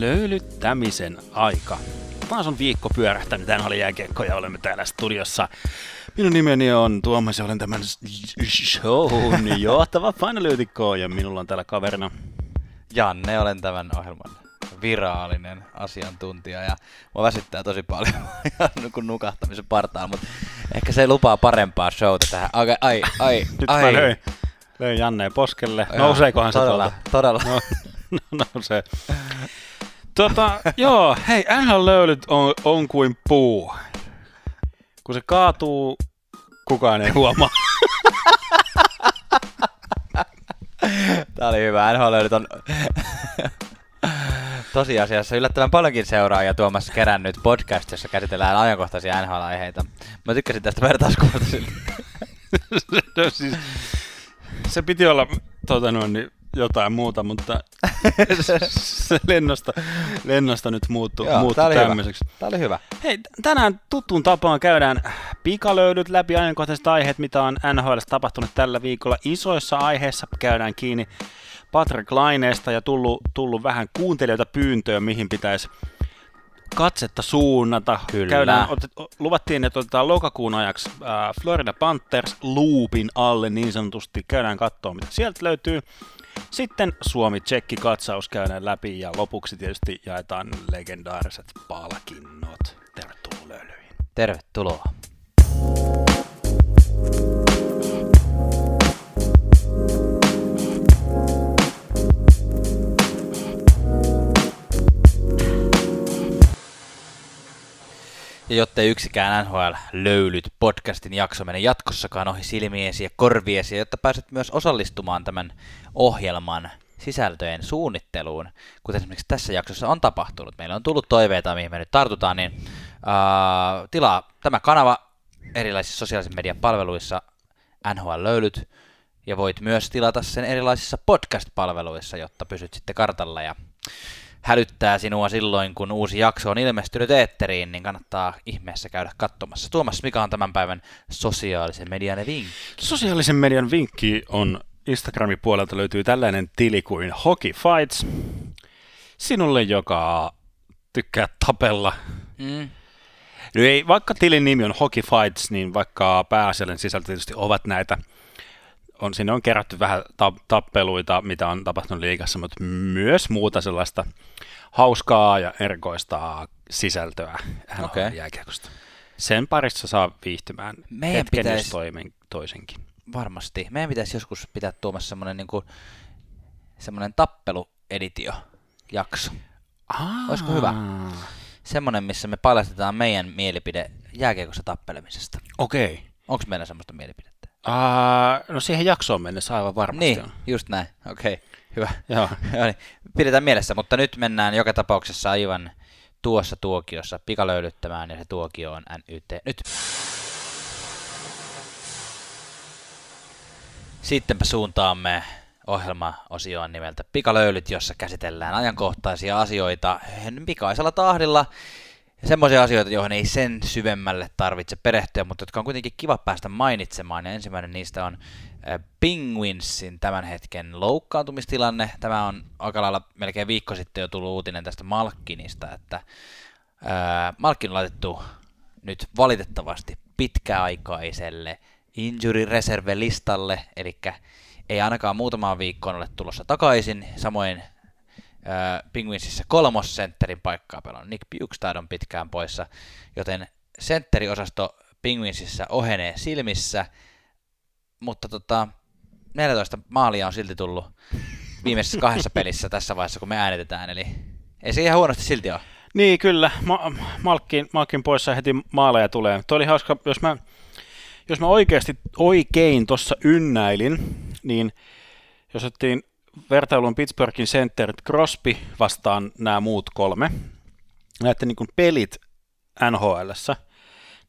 löylyttämisen aika. Taas on viikko pyörähtänyt, tämän oli jääkiekko ja olemme täällä studiossa. Minun nimeni on Tuomas ja olen tämän shown johtava painolyytikko ja minulla on täällä kaverina Janne, olen tämän ohjelman virallinen asiantuntija ja mua väsyttää tosi paljon kun nukahtamisen partaan, mutta ehkä se lupaa parempaa showta tähän. Okay, ai, ai, Nyt ai. mä löin, löin Janneen poskelle. Nouseekohan se todella, tuolta? Todella. No, no nousee. Tota, joo, hei, NHL-löylyt on, on kuin puu. Kun se kaatuu, kukaan ei huomaa. Tää oli hyvä. NHL on tosiasiassa yllättävän paljonkin seuraajia Tuomas kerännyt podcast, jossa käsitellään ajankohtaisia NHL-aiheita. Mä tykkäsin tästä vertauskuvasta. no, siis, se piti olla tota noin, niin jotain muuta, mutta se lennosta, lennosta nyt muuttui tää oli hyvä. tämmöiseksi. Tää oli hyvä. Hei, tänään tuttuun tapaan käydään pikalöydyt läpi ajankohtaiset aiheet, mitä on NHL tapahtunut tällä viikolla. Isoissa aiheissa käydään kiinni Patrick Laineesta ja tullut, tullut vähän kuuntelijoita pyyntöä, mihin pitäisi katsetta suunnata. Kyllä. Käydään, otet, luvattiin, että otetaan lokakuun ajaksi äh, Florida Panthers loopin alle niin sanotusti. Käydään katsoa, mitä sieltä löytyy. Sitten Suomi-Tsekki katsaus käydään läpi ja lopuksi tietysti jaetaan legendaariset palkinnot. Tervetuloa löylyihin. Tervetuloa. Ja jottei yksikään NHL löylyt podcastin jakso mene jatkossakaan ohi silmiesi ja korviesi, jotta pääset myös osallistumaan tämän ohjelman sisältöjen suunnitteluun, kuten esimerkiksi tässä jaksossa on tapahtunut. Meillä on tullut toiveita, mihin me nyt tartutaan, niin uh, tilaa tämä kanava erilaisissa sosiaalisen median palveluissa NHL löylyt, ja voit myös tilata sen erilaisissa podcast-palveluissa, jotta pysyt sitten kartalla ja hälyttää sinua silloin, kun uusi jakso on ilmestynyt eetteriin, niin kannattaa ihmeessä käydä katsomassa. Tuomas, mikä on tämän päivän sosiaalisen median vinkki? Sosiaalisen median vinkki on Instagramin puolelta löytyy tällainen tili kuin Hockey Fights. Sinulle, joka tykkää tapella. Mm. No ei, vaikka tilin nimi on Hockey Fights, niin vaikka pääasiallinen sisältö tietysti ovat näitä on, sinne on kerätty vähän ta- tappeluita, mitä on tapahtunut liikassa, mutta myös muuta sellaista hauskaa ja erikoista sisältöä okay. jääkiekosta. Sen parissa saa viihtymään Meidän hetken, pitäis- jos toimen, toisenkin. Varmasti. Meidän pitäisi joskus pitää tuomassa semmoinen niinku, semmoinen tappelueditio-jakso. Olisiko hyvä? Semmoinen, missä me paljastetaan meidän mielipide jääkiekossa tappelemisesta. Okei. Okay. Onko meillä semmoista mielipidettä? Uh, no siihen jaksoon mennessä aivan varmasti Niin, on. just näin. Okei, okay. hyvä. Joo. Joo, niin. Pidetään mielessä, mutta nyt mennään joka tapauksessa aivan tuossa tuokiossa pikalöylyttämään ja se tuokio on NYT nyt. Sittenpä suuntaamme ohjelmaosioon nimeltä Pikalöylyt, jossa käsitellään ajankohtaisia asioita pikaisella tahdilla. Ja semmoisia asioita, joihin ei sen syvemmälle tarvitse perehtyä, mutta jotka on kuitenkin kiva päästä mainitsemaan. Ja ensimmäinen niistä on äh, Penguinsin tämän hetken loukkaantumistilanne. Tämä on aika lailla melkein viikko sitten jo tullut uutinen tästä Malkkinista, että äh, Malkkin on laitettu nyt valitettavasti pitkäaikaiselle injury reserve listalle, eli ei ainakaan muutamaan viikkoon ole tulossa takaisin. Samoin äh, Penguinsissa kolmossentterin paikkaa pelannut Nick Bukestad on pitkään poissa, joten sentteriosasto Penguinsissa ohenee silmissä, mutta tota, 14 maalia on silti tullut viimeisessä kahdessa pelissä tässä vaiheessa, kun me äänitetään, eli ei se ihan huonosti silti ole. Niin, kyllä. Ma- Malkkin, Malkkin poissa heti maaleja tulee. Tuo oli hauska, jos mä, jos mä oikeasti oikein tuossa ynnäilin, niin jos otettiin vertailun Pittsburghin centerit Crosby vastaan nämä muut kolme, näette niin kuin pelit NHLssä,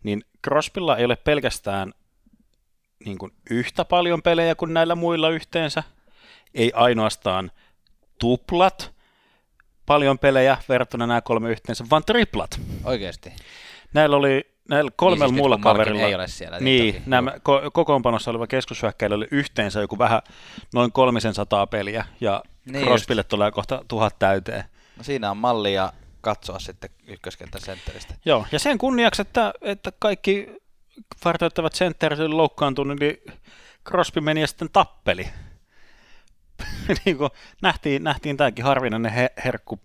niin Crosbylla ei ole pelkästään niin kuin yhtä paljon pelejä kuin näillä muilla yhteensä, ei ainoastaan tuplat, paljon pelejä verrattuna nämä kolme yhteensä, vaan triplat. Oikeasti. Näillä oli näillä kolmella siis nyt muulla kaverilla. ei ole siellä, niin Niin, toki, nämä ko- kokoonpanossa oleva keskushyökkäillä oli yhteensä joku vähän noin 300 peliä, ja Niin niin Crosbylle tulee kohta tuhat täyteen. No siinä on mallia katsoa sitten ykköskentän sentteristä. Joo, ja sen kunniaksi, että, että kaikki vartoittavat sentterit loukkaantunut, niin Crosby meni ja sitten tappeli. niin kuin nähtiin, nähtiin tämäkin harvinainen he, herkku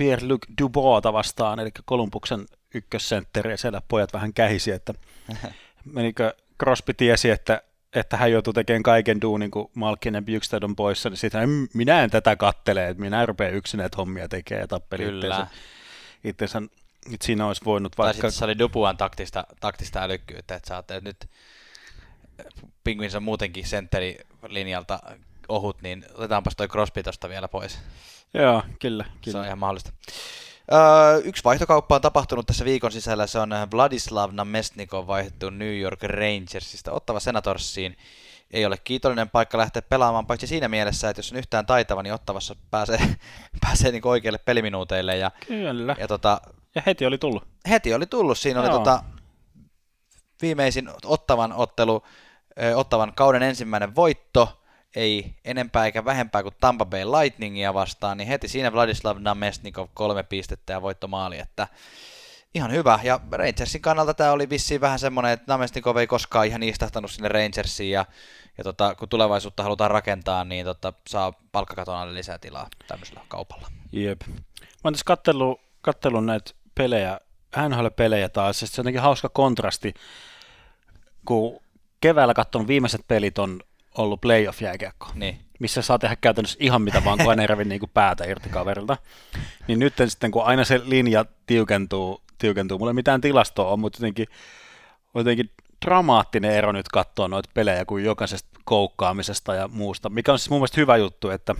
Pierre-Luc Dubois'ta vastaan, eli Kolumbuksen ykkössentteri, ja siellä pojat vähän kähisi, että menikö Crosby tiesi, että, että hän joutuu tekemään kaiken duunin, kun Malkin ja Bukestad on poissa, niin sitten minä en tätä kattele, että minä rupean yksin näitä hommia tekemään ja tappeli Kyllä. itseensä. Että siinä olisi voinut Tai vaikka... sitten se oli Dubuan taktista, taktista älykkyyttä, että sä että nyt Penguins on muutenkin sentteri-linjalta ohut, niin otetaanpas toi Crosby tosta vielä pois. Joo, kyllä. kyllä. Se on ihan mahdollista. Öö, yksi vaihtokauppa on tapahtunut tässä viikon sisällä. Se on Vladislav Namestnikov vaihdettu New York Rangersista Ottava Senatorsiin. Ei ole kiitollinen paikka lähteä pelaamaan, paitsi siinä mielessä, että jos on yhtään taitava, niin Ottavassa pääsee, pääsee niin oikeille peliminuuteille. Ja, Kyllä. ja tota, Ja heti oli tullut. heti oli tullut. Siinä oli Joo. tota, viimeisin Ottavan ottelu, ö, Ottavan kauden ensimmäinen voitto, ei enempää eikä vähempää kuin Tampa Bay Lightningia vastaan, niin heti siinä Vladislav Namestnikov kolme pistettä ja voittomaali, että ihan hyvä. Ja Rangersin kannalta tämä oli vissiin vähän semmoinen, että Namestnikov ei koskaan ihan istahtanut sinne Rangersiin ja, ja tota, kun tulevaisuutta halutaan rakentaa, niin tota, saa palkkakaton alle lisää tilaa tämmöisellä kaupalla. Jep. Mä oon tässä kattellut, näitä pelejä, NHL-pelejä taas, ja se on jotenkin hauska kontrasti, kun keväällä katsonut viimeiset pelit on ollut playoff-jääkiekko, Niin. missä saa tehdä käytännössä ihan mitä vaan, kun aina revi niinku päätä irti kaverilta. Niin nyt sitten, kun aina se linja tiukentuu, tiukentuu mulla ei mitään tilastoa on, mutta jotenkin, jotenkin dramaattinen ero nyt katsoa noita pelejä kuin jokaisesta koukkaamisesta ja muusta, mikä on siis mun mielestä hyvä juttu, että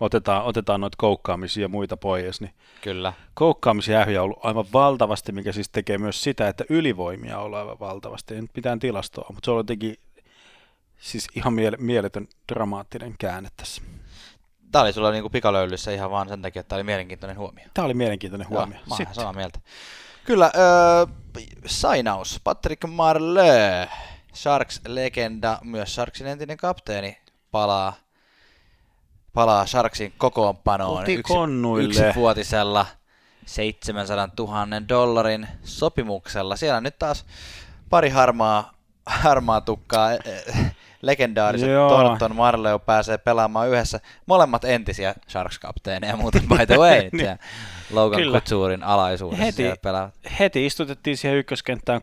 otetaan, otetaan noita koukkaamisia ja muita pois, niin Kyllä. koukkaamisia on ollut aivan valtavasti, mikä siis tekee myös sitä, että ylivoimia on ollut aivan valtavasti. Ei nyt mitään tilastoa, mutta se on jotenkin siis ihan miele- mieletön dramaattinen käänne tässä. Tämä oli sulla niinku pikalöylyssä ihan vaan sen takia, että tämä oli mielenkiintoinen huomio. Tämä oli mielenkiintoinen huomio. Joo, mä Sitten, samaa mieltä. Kyllä, öö, sainaus. Patrick Marleux, Sharks-legenda, myös Sharksin entinen kapteeni, palaa, palaa Sharksin kokoonpanoon yksi, yksivuotisella 700 000 dollarin sopimuksella. Siellä on nyt taas pari harmaa, harmaa tukkaa. Legendaariset Joo. Thornton Marleu pääsee pelaamaan yhdessä. Molemmat entisiä Sharks-kapteeneja muuten by the way. Niin. ja Logan Kyllä. Couturein alaisuudessa Heti. heti istutettiin siihen ykköskenttään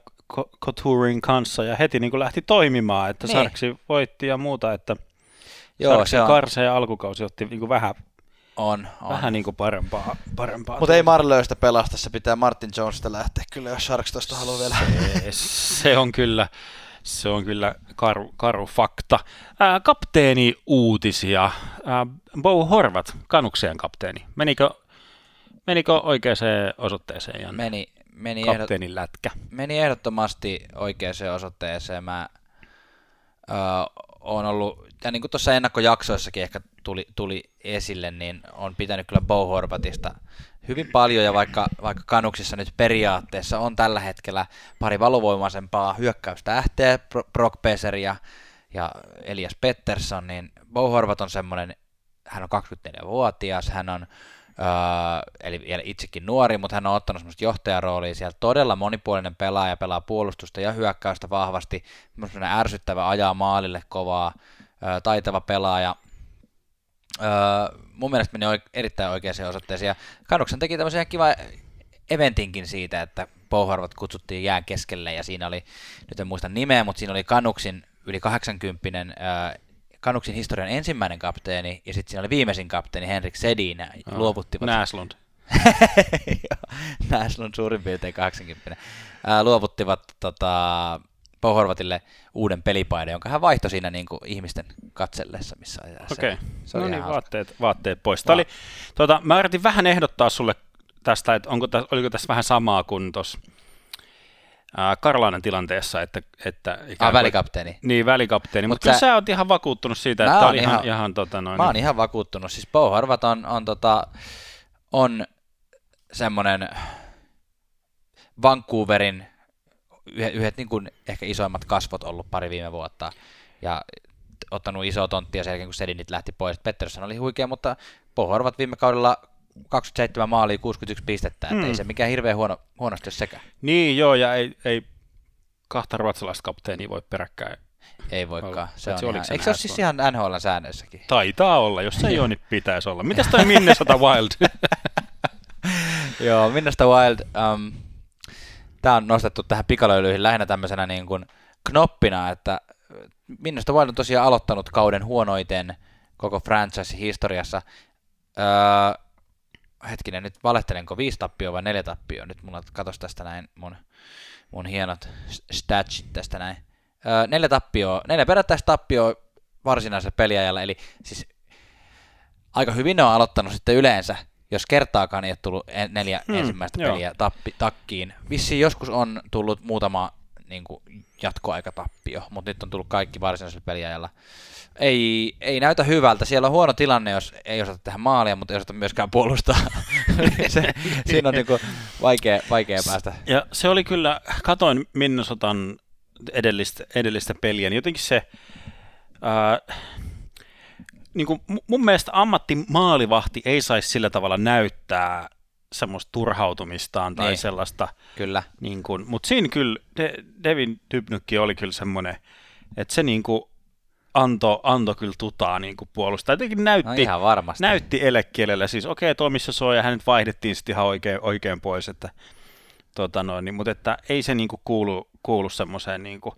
Couturin kanssa ja heti niin kuin lähti toimimaan, että Niin. Sarksi voitti ja muuta, että Joo, Sarksin se on, karse ja alkukausi otti niin kuin vähän, on, on. vähän niin kuin parempaa. parempaa Mutta ei Marleusta pelasta, se pitää Martin Jonesista lähteä kyllä, jos Sharks tuosta haluaa vielä. se, se on kyllä, se on kyllä karu, karu fakta. Ää, kapteeni uutisia. Ää, Bo Horvat, Kanuksien kapteeni. Menikö, menikö oikeaan osoitteeseen? Janne? Meni, meni, ehdot, Kapteenin lätkä. meni ehdottomasti oikeaan osoitteeseen. Mä öö, on ollut, ja niin kuin tuossa ennakkojaksoissakin ehkä tuli, tuli esille, niin on pitänyt kyllä Bo Horvatista hyvin paljon, ja vaikka, vaikka Kanuksissa nyt periaatteessa on tällä hetkellä pari valovoimaisempaa hyökkäystähteä, Bro- Brock Besser ja, ja Elias Pettersson, niin Bo Horvat on semmoinen, hän on 24-vuotias, hän on Öö, eli vielä itsekin nuori, mutta hän on ottanut semmoista johtajaroolia siellä. Todella monipuolinen pelaaja, pelaa puolustusta ja hyökkäystä vahvasti. Semmoinen ärsyttävä, ajaa maalille kovaa, öö, taitava pelaaja. Öö, mun mielestä meni erittäin oikeaan osoitteeseen. Ja Kanuksen teki tämmöisen kiva eventinkin siitä, että Pouharvat kutsuttiin jään keskelle ja siinä oli, nyt en muista nimeä, mutta siinä oli Kanuksin yli 80 öö, Kanuksin historian ensimmäinen kapteeni ja sitten siinä oli viimeisin kapteeni Henrik Sedin ja luovuttivat Näslund. Naslund suurin piirtein 80. Ää, luovuttivat tota, Pohorvatille uuden pelipaidan, jonka hän vaihtoi siinä niin kuin ihmisten katsellessa, missä ajassa. Okei, Se no niin, vaatteet, vaatteet pois. Tämä oli, tuota, mä yritin vähän ehdottaa sulle tästä, että onko tässä, oliko tässä vähän samaa kuin tuossa Karlainen tilanteessa, että... että Ah, kuin- välikapteeni. Niin, välikapteeni, Mut mutta kyllä sä- sä oot ihan vakuuttunut siitä, että oon oli ihan, ihan- ihan tota noin. Mä oon ihan vakuuttunut. Siis Bo Horvat on, on, tota, on semmoinen Vancouverin yhdet, yhdet niin kuin ehkä isoimmat kasvot ollut pari viime vuotta. Ja ottanut iso tonttia sen jälkeen, kun Sedinit lähti pois. Pettersson oli huikea, mutta Bo Horvat viime kaudella 27 maalia, 61 pistettä, että Mm. ei se mikään hirveän huono, huonosti ole sekään. Niin, joo, ja ei, ei kahta ruotsalaista kapteenia voi peräkkäin. Ei voikaan. Se on ihan, se eikö se ole siis ihan NHL säännöissäkin? Taitaa olla, jos ei ole, niin pitäisi olla. Mitäs toi Minnesota Wild? Joo, Minnesota Wild, um, tämä on nostettu tähän pikalöilyihin lähinnä tämmöisenä niin kuin knoppina, että Minnesota Wild on tosiaan aloittanut kauden huonoiten koko franchise-historiassa. Öö, hetkinen, nyt valehtelenko, viisi tappioa vai neljä tappioa? Nyt mulla katos tästä näin mun, mun hienot statsit tästä näin. Öö, neljä tappioa, neljä perättäistä tappioa varsinaisella peliajalla, eli siis aika hyvin ne on aloittanut sitten yleensä, jos kertaakaan ei ole tullut neljä Hmm, ensimmäistä joo. peliä tappi, takkiin. Vissiin joskus on tullut muutama niin kuin, jatkoaikatappio, mutta nyt on tullut kaikki varsinaisella peliajalla. Ei, ei näytä hyvältä. Siellä on huono tilanne, jos ei osata tehdä maalia, mutta ei osata myöskään puolustaa. Se, siinä on niin kuin, vaikea, vaikea päästä. Ja se oli kyllä, katoin Minnesotan edellistä, edellistä peliä, niin jotenkin se, ää, niin kuin mu- mun mielestä ammattimaalivahti ei saisi sillä tavalla näyttää semmoista turhautumistaan tai Niin. niin. sellaista, Kyllä. niin kuin, mutta siinä kyllä De- Devin Dybnykki oli kyllä semmoinen, että se niin kuin antoi anto kyllä tutaa niin kuin puolustaa. Jotenkin näytti, No ihan varmasti. näytti elekielellä, siis okei, okay, missä se on, ja hänet vaihdettiin sitten ihan oikein, oikein pois, että, tota noin, niin, mutta että ei se niinku kuulu, kuulu semmoiseen niinku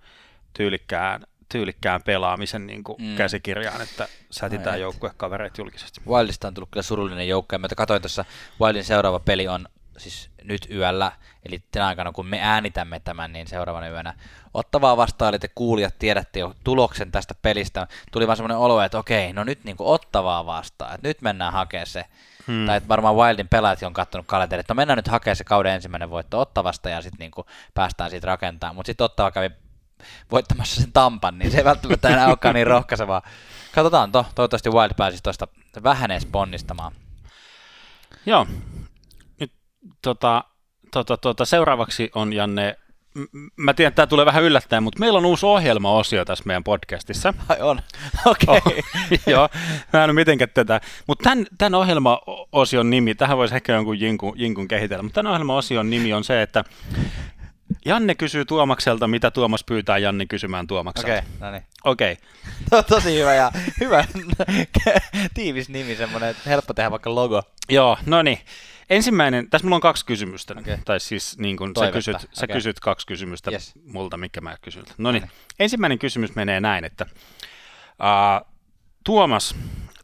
tyylikkään, tyylikkään pelaamisen niinku Mm. mm. käsikirjaan, että sätitään et. joukkuekavereet julkisesti. Wildista on tullut kyllä surullinen joukko, ja mä katsoin tuossa, Wildin seuraava peli on siis nyt yöllä, eli tänä aikana kun me äänitämme tämän, niin seuraavana yönä ottavaa vastaan, eli te kuulijat tiedätte jo tuloksen tästä pelistä. Tuli vaan semmoinen olo, että okei, no nyt niin ottavaa vastaan, että nyt mennään hakemaan se. Hmm. Tai että varmaan Wildin pelaajat on katsonut kalenterin, että no mennään nyt hakemaan se kauden ensimmäinen voitto Ottavasta ja sitten niin päästään siitä rakentamaan. Mutta sitten Ottava kävi voittamassa sen Tampan, niin se ei välttämättä enää olekaan niin rohkaisevaa. Katsotaan, to, toivottavasti Wild pääsisi tuosta vähän edes ponnistamaan. Joo, nyt tota, tota, tota, seuraavaksi on Janne, mä tiedän, että tämä tulee vähän yllättäen, mutta meillä on uusi ohjelma-osio tässä meidän podcastissa. Ai on, okei. Okay. Joo, mä en ole mitenkään tätä. Mutta tämän, tämän ohjelma-osion nimi, tähän voisi ehkä jonkun jinkun, jinkun kehitellä, mutta tämän ohjelma-osion nimi on se, että Janne kysyy Tuomakselta, mitä Tuomas pyytää Janne kysymään Tuomakselta. Okei, no niin. Okei. To- Tosi hyvä ja hyvä tiivis nimi, semmoinen, että helppo tehdä vaikka logo. Joo, no niin. Ensimmäinen, tässä mulla on kaksi kysymystä. Okei. Tai siis niin kun sä, kysyt, sä okei. kysyt kaksi kysymystä Yes. multa, mikä mä kysyn. No niin, niin. ensimmäinen kysymys menee näin, että uh, Tuomas,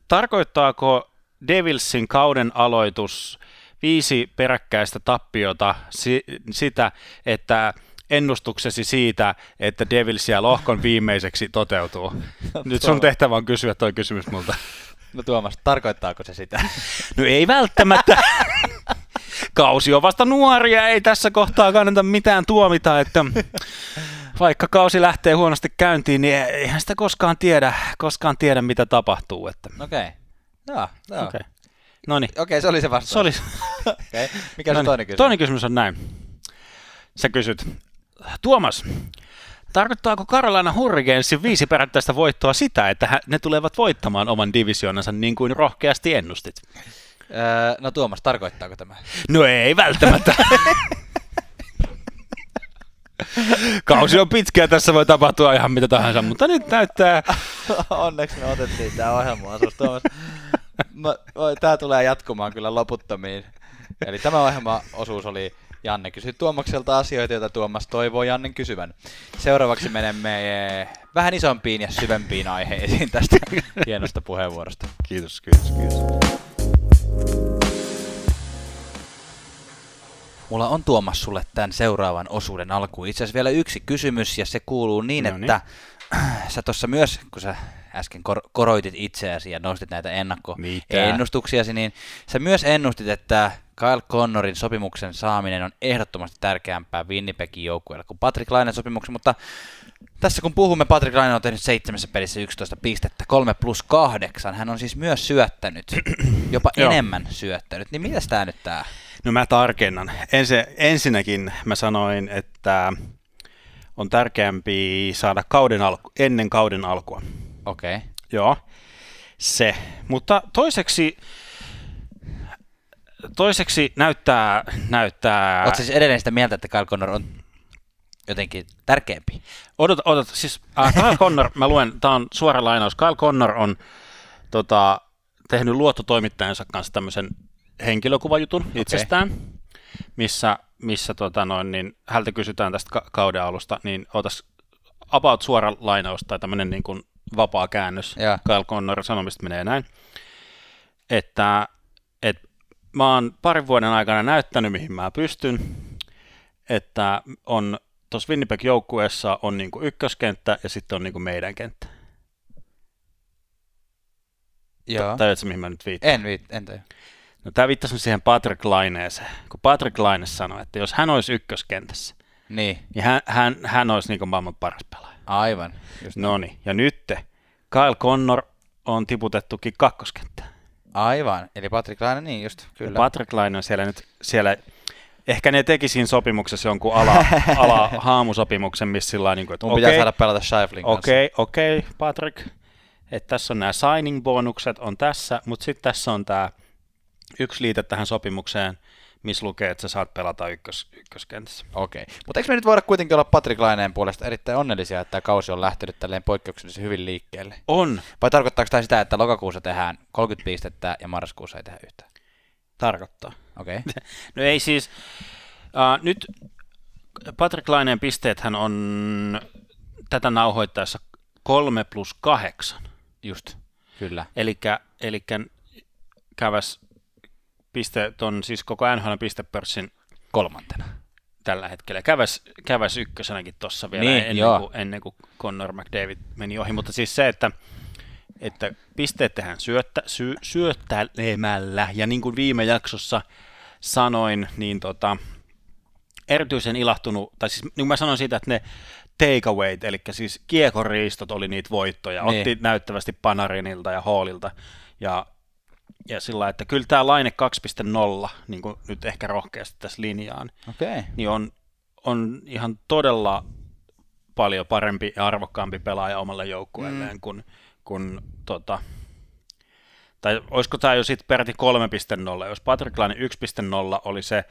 tarkoittaako Devilsin kauden aloitus viisi peräkkäistä tappiota si- sitä, että ennustuksesi siitä, että Devils jää lohkon viimeiseksi toteutuu? Nyt sun tehtävä on kysyä toi kysymys multa. No Tuomas, tarkoittaako se sitä? No ei välttämättä. Kausi on vasta nuoria, ei tässä kohtaa kannata mitään tuomita, että vaikka kausi lähtee huonosti käyntiin, niin eihän sitä koskaan tiedä, koskaan tiedä mitä tapahtuu. Että. Okei. Okay. Joo, joo. Okei, no niin. Okei, se oli se vastaus. Se oli, Okay. Mikä no se toinen kysymys? toinen kysymys on näin. Sä kysyt, Tuomas, tarkoittaako Carolina Hurricanesin viisi perättäistä voittoa sitä, että ne tulevat voittamaan oman divisioonansa niin kuin rohkeasti ennustit? Öö, no Tuomas, tarkoittaako tämä? No ei välttämättä. Kausi on pitkä ja tässä voi tapahtua ihan mitä tahansa, mutta nyt näyttää... Onneksi me otettiin tämä ohjelma-osuus, Tuomas. Mä, oi, tää tulee jatkumaan kyllä loputtomiin. Eli tämä ohjelma-osuus oli Janne kysyi Tuomakselta asioita, joita Tuomas toivoo Jannen kysyvän. Seuraavaksi menemme eh, vähän isompiin ja syvempiin aiheisiin tästä hienosta puheenvuorosta. Kiitos, kiitos, kiitos. Mulla on Tuomas sulle tämän seuraavan osuuden alkuun. Itse asiassa vielä yksi kysymys, ja se kuuluu niin, No niin. että sä tuossa myös, kun sä äsken kor- koroitit itseäsi ja nostit näitä Mitä? ennakkoennustuksiasi, niin sä myös ennustit, että Kyle Connorin sopimuksen saaminen on ehdottomasti tärkeämpää Winnipegin joukkueelle kuin Patrick Lainen sopimuksen, mutta tässä kun puhumme, Patrick Laine on tehnyt seitsemässä pelissä 11 pistettä, 3 plus 8. Hän on siis myös syöttänyt, jopa enemmän syöttänyt. Niin mitäs tää nyt tää? No mä tarkennan. Ensi, ensinnäkin mä sanoin, että on tärkeämpi saada kauden alku, ennen kauden alkua. Okei. Okay. Joo, se. Mutta toiseksi toiseksi näyttää... näyttää... Oletko siis edelleen sitä mieltä, että Kyle Connor on jotenkin tärkeämpi? Odota, odota, siis äh, Kyle Connor, mä luen, tämä on suora lainaus, Kyle Connor on tota, tehnyt luottotoimittajansa kanssa tämmöisen henkilökuvajutun okay. itsestään, missä, missä tota noin, niin, häneltä kysytään tästä ka- kauden alusta, niin otas about suora lainaus tai tämmöinen niin kuin vapaa käännös Ja. Kyle Connor sanomista menee näin, että, että mä oon parin vuoden aikana näyttänyt, mihin mä pystyn, että on tuossa Winnipeg-joukkueessa on niinku ykköskenttä ja sitten on niinku meidän kenttä. Joo. Tajuatko, mihin mä nyt viittaan? En, viit, en tajua. No, tämä viittasi siihen Patrick Laineeseen, kun Patrick Laine sanoi, että jos hän olisi ykköskentässä, Niin, niin hän, hän, hän olisi niinku maailman paras pelaaja. Aivan. No niin, ja nyt Kyle Connor on tiputettukin kakkoskenttään. Aivan. Eli Patrick Laine, niin just, kyllä. Patrick Laine on siellä nyt, siellä, ehkä ne teki siinä sopimuksessa jonkun ala, ala haamusopimuksen, missä sillä niin kuin, että Mun pitää saada pelata Scheiflin kanssa. okei, okei, Patrick, että tässä on nämä signing-bonukset on tässä, mutta sitten tässä on tämä yksi liite tähän sopimukseen, missä lukee, että sä saat pelata ykkös, ykköskentässä. Okei. Mutta eikö me nyt voida kuitenkin olla Patrick Laineen puolesta erittäin onnellisia, että tämä kausi on lähtenyt tälleen poikkeuksellisen hyvin liikkeelle? On, Vai tarkoittaako tämä sitä, että lokakuussa tehdään 30 pistettä ja marraskuussa ei tehdä yhtään? tarkoittaa. Okei. Okay. No ei siis, uh, nyt Patrick Laineen pisteethän on tätä nauhoittaessa 3 plus 8. Just. Kyllä. Eli käväs pisteet on siis koko NHL pistepörssin Kolmantena. tällä hetkellä. Käväs, käväs ykkösenäkin tuossa vielä Niin, ennen, joo. kuin, ennen kuin Connor McDavid meni ohi, mutta siis se, että, että pisteet tehdään syöttä, sy, syöttälemällä, ja niin kuin viime jaksossa sanoin, niin tota, erityisen ilahtunut, tai siis niin kuin mä sanoin siitä, että ne takeawayt, eli siis kiekoriistot oli niitä voittoja, Niin. otti näyttävästi Panarinilta ja Hallilta, ja, ja sillä että kyllä tämä Laine 2.0, niin kuin nyt ehkä rohkeasti tässä linjaan. Okay. niin on, on ihan todella paljon parempi ja arvokkaampi pelaaja omalle joukkueelleen mm. kuin, kuin tota, tai olisiko tämä jo sitten peräti 3.0, jos Patrick Laine 1.0 oli se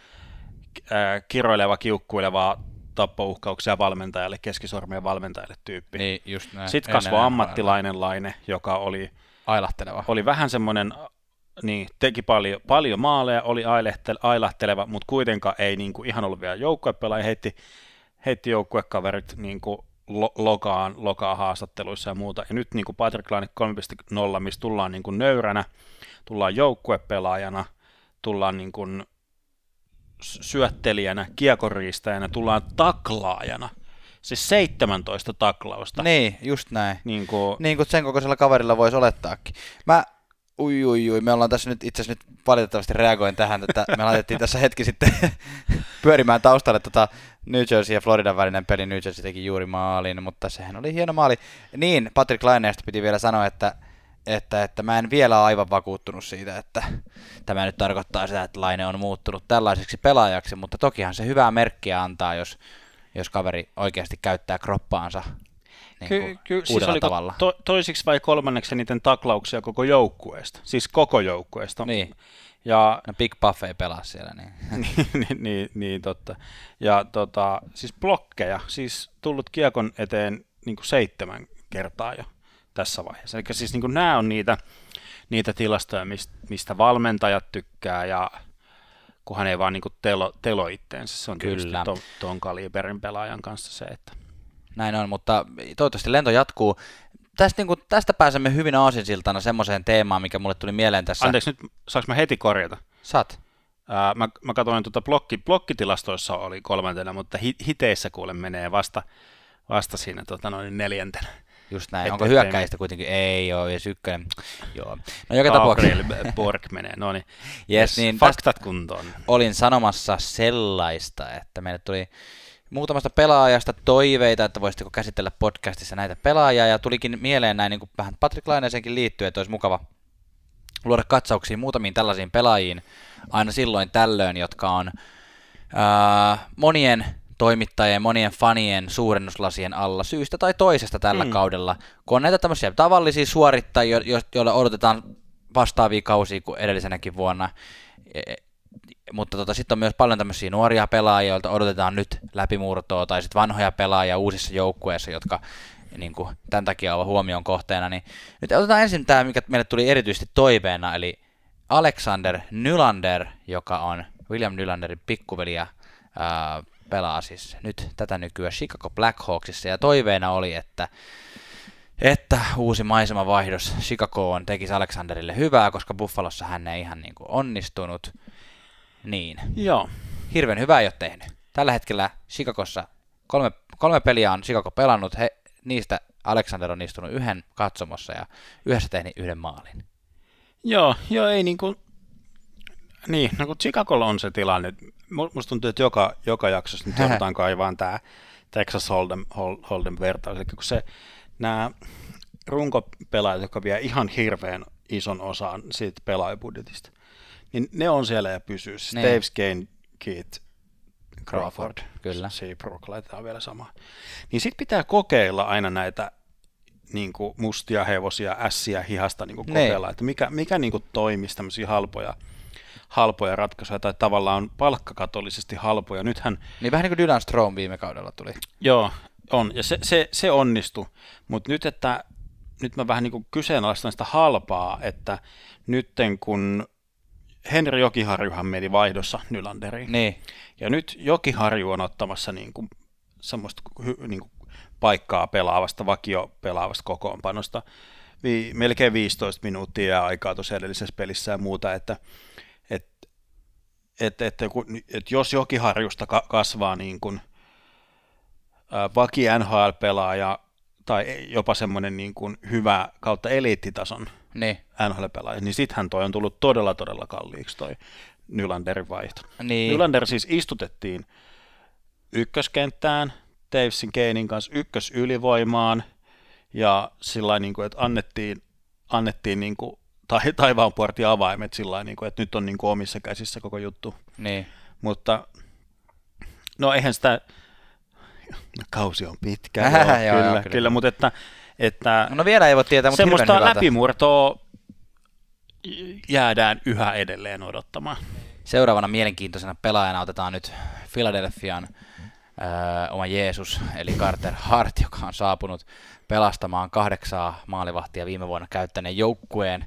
ää, kiroileva, kiukkuileva tappouhkauksia valmentajalle, keskisormien valmentajalle tyyppi. Niin, just näin. Sitten kasvoi ammattilainen Laine, joka oli, Ailahteleva. oli vähän semmoinen, niin, teki paljon, paljon maaleja, oli ailehtel- ailahteleva, mutta kuitenkaan ei niin kuin ihan ollut vielä joukkuepelaaja, heitti, heitti joukkuekaverit niin kuin lo- lokaan, lokaa haastatteluissa ja muuta. Ja nyt niin kuin Patrick Laine 3.0, missä tullaan niin kuin nöyränä, tullaan joukkuepelaajana, tullaan niin kuin syöttelijänä, kiekoriistäjänä, tullaan taklaajana. Siis 17 taklausta. Niin, just näin. Niin kuin, Niin kuin sen kokoisella kaverilla voisi olettaakin. Mä, ui, ui, ui, me ollaan tässä nyt itse asiassa nyt valitettavasti reagoin tähän, että me laitettiin tässä hetki sitten pyörimään taustalle tota New Jersey ja Floridan välinen peli. New Jersey teki juuri maalin, mutta sehän oli hieno maali. Niin, Patrick Laineesta piti vielä sanoa, että, että, että mä en vielä ole aivan vakuuttunut siitä, että tämä nyt tarkoittaa sitä, että Laine on muuttunut tällaiseksi pelaajaksi, mutta tokihan se hyvää merkkiä antaa, jos, jos kaveri oikeasti käyttää kroppaansa niin Ky- kuin ky- siis uudella oliko tavalla. To- toisiksi vai kolmanneksi eniten taklauksia koko joukkueesta? Siis koko joukkueesta. Niin. Ja No Big Buff ei pelaa siellä, niin. niin, niin, niin, totta. Ja tota, siis blokkeja, siis tullut kiekon eteen niin kuin seitsemän kertaa jo tässä vaiheessa. Eli siis niin kuin nämä on niitä, niitä tilastoja, mistä, mistä valmentajat tykkää ja kunhan ei vaan niin kuin telo, telo itteensä. Se on Kyllä. tietysti ton, ton kaliberin pelaajan kanssa se, että Näin on, mutta toivottavasti lento jatkuu. Tästä, niin kuin, tästä pääsemme hyvin aasinsiltana semmoiseen teemaan, mikä mulle tuli mieleen tässä. Anteeksi, nyt saanko mä heti korjata? Sat. Ää, mä, mä katsoin tuota blokki, blokkitilastoissa oli kolmantena, mutta hi, hiteissä kuule menee vasta, vasta siinä tota, noin neljäntenä. Just näin. Et- Onko hyökkäistä kuitenkin? Ei ole, edes ykkönen. Joo. No joka tapauksessa Borg menee, no niin. Yes, niin tästä faktat kuntoon. olin sanomassa sellaista, että meille tuli muutamasta pelaajasta toiveita, että voisitteko käsitellä podcastissa näitä pelaajia, ja tulikin mieleen näin niin kuin vähän Patrick Laineeseenkin liittyen, että olisi mukava luoda katsauksia muutamiin tällaisiin pelaajiin aina silloin tällöin, jotka on ää, monien toimittajien, monien fanien suurennuslasien alla syystä tai toisesta tällä Mm. kaudella, kun on näitä tämmöisiä tavallisia suorittajia, jo- jo- joilla odotetaan vastaavia kausia kuin edellisenäkin vuonna, E- mutta tota, sitten on myös paljon tämmöisiä nuoria pelaajia, joilta odotetaan nyt läpimurtoa, tai sitten vanhoja pelaajia uusissa joukkueissa, jotka niin kuin, tämän takia ovat huomion kohteena. Niin nyt otetaan ensin tämä, mikä meille tuli erityisesti toiveena, eli Alexander Nylander, joka on William Nylanderin pikkuveliä, ää, pelaa siis nyt tätä nykyään Chicago Blackhawksissa, ja toiveena oli, että että uusi maisemavaihdos Chicagoon tekisi Alexanderille hyvää, koska Buffalossa hän ei ihan niin kuin onnistunut. Niin. Joo. Hirveän hyvää ei ole tehnyt. Tällä hetkellä Chicagossa kolme, kolme peliä on Chicago pelannut, he, niistä Alexander on istunut yhden katsomossa ja yhdessä tehnyt yhden maalin. Joo, joo, ei niin kuin, niin, no kun Chicagolla on se tilanne, musta tuntuu, että joka, joka jaksossa nyt joudutaan kaivaan tämä Texas Hold'em, Hold'em vertaus, eli kun se, nämä runkopelaajat, jotka vie ihan hirveän ison osan siitä pelaajabudjetista, niin ne on siellä ja pysyy. Siis niin. Dave Skane, Keith, Crawford, Crawford kyllä. Seabrook, laitetaan vielä sama. Niin sitten pitää kokeilla aina näitä niin kuin mustia hevosia, ässiä hihasta niin kuin kokeilla, että mikä, mikä niin kuin toimisi tämmöisiä halpoja, halpoja ratkaisuja tai tavallaan palkkakatollisesti halpoja. Nythän, niin vähän niin kuin Dylan Strom viime kaudella tuli. Joo, on, ja se, se, se onnistui, mutta nyt, että nyt mä vähän niin kuin kyseenalaistan sitä halpaa, että nytten kun Henri Jokiharjuhan meni vaihdossa Nylanderiin. Niin. Ja nyt Jokiharju on ottamassa niin kuin semmoista niin kuin paikkaa pelaavasta, vakio pelaavasta kokoonpanosta. Vi, melkein 15 minuuttia ja aikaa tuossa edellisessä pelissä ja muuta, että et, et, et, et, et jos Jokiharjusta ka- kasvaa niin kuin, ä, vaki NHL-pelaaja tai jopa semmoinen niin kuin hyvä kautta eliittitason niin. NHL-pelaaja, niin sittenhän toi on tullut todella todella kalliiksi toi Nylanderin vaihto. Niin. Nylander siis istutettiin ykköskenttään Davesin Keinin kanssa ykkösylivoimaan ja sillä niin kuin, että annettiin, annettiin niin kuin, tai, taivaanportti avaimet sillä niin kuin, että nyt on niin kuin omissa käsissä koko juttu. Niin. Mutta no eihän sitä, no, kausi on pitkä, joo, joo, kyllä, joo, kyllä, kyllä. kyllä, mutta että, että No vielä ei voi tietää, mutta semmoista läpimurtoa jäädään yhä edelleen odottamaan. Seuraavana mielenkiintoisena pelaajana otetaan nyt Philadelphian öö, oma Jeesus, eli Carter Hart, joka on saapunut pelastamaan kahdeksaa maalivahtia viime vuonna käyttäneen joukkueen.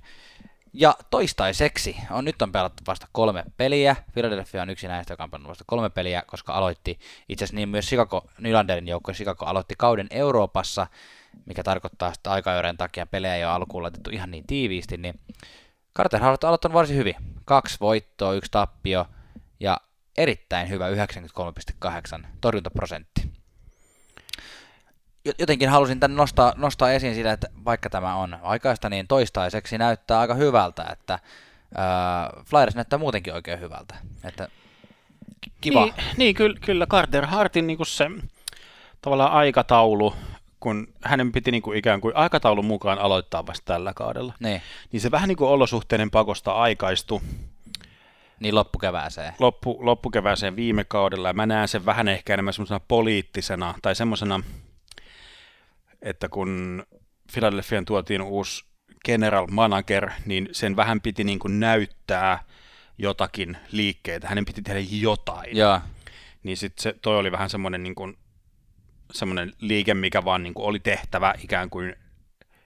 Ja toistaiseksi on nyt on pelattu vasta kolme peliä. Philadelphia on yksi näistä, joka on pelannut vasta kolme peliä, koska aloitti itse asiassa niin myös Chicago, Nylanderin joukkue Chicago aloitti kauden Euroopassa, mikä tarkoittaa, että aikajoiden takia pelejä ei ole alkuun laitettu ihan niin tiiviisti, niin Carter Hart on aloittanut varsin hyvin. Kaksi voittoa, yksi tappio ja erittäin hyvä 93,8 torjuntaprosentti. Jo- Jotenkin halusin tämän nostaa, nostaa esiin sitä, että vaikka tämä on aikaista, niin toistaiseksi näyttää aika hyvältä, että äh, Flyers näyttää muutenkin oikein hyvältä. Että kiva. Niin, niin kyllä, kyllä Carter Hartin niin se tavallaan aikataulu, kun hänen piti niin kuin ikään kuin aikataulun mukaan aloittaa vasta tällä kaudella, Niin, niin se vähän niin kuin olosuhteiden pakosta aikaistui niin loppukevääseen. loppu, loppukevääseen viime kaudella, ja mä näen sen vähän ehkä enemmän semmoisena poliittisena, tai semmoisena, että kun Philadelphiaan tuotiin uusi general manager, niin sen vähän piti niin kuin näyttää jotakin liikkeitä, hänen piti tehdä jotain. Joo, Niin sitten toi oli vähän semmoinen niin kuin, semmoinen liike, mikä vaan niin kuin oli tehtävä ikään kuin,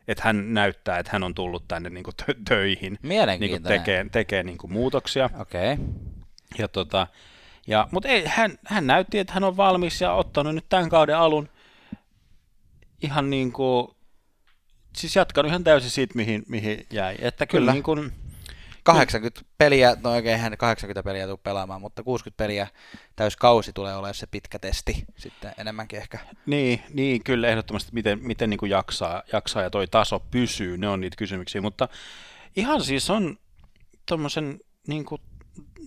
että hän näyttää, että hän on tullut tänne niin kuin tö- töihin, niin kuin mielenkiintoinen. tekee, tekee niin kuin muutoksia. Okei. Okay. Ja tota, ja, mutta ei, hän, hän näytti, että hän on valmis ja ottanut nyt tämän kauden alun ihan niin kuin, siis jatkanut ihan täysin siitä, mihin, mihin jäi. Että kyllä, Kyllä. niin kuin, 80 peliä, no oikein hän 80 peliä tuu pelaamaan, mutta 60 peliä täyskausi tulee olemaan se pitkä testi sitten enemmänkin ehkä. niin, niin, kyllä ehdottomasti, miten, miten niin kuin jaksaa, jaksaa ja toi taso pysyy, ne on niitä kysymyksiä, mutta ihan siis on tuommoisen niin kuin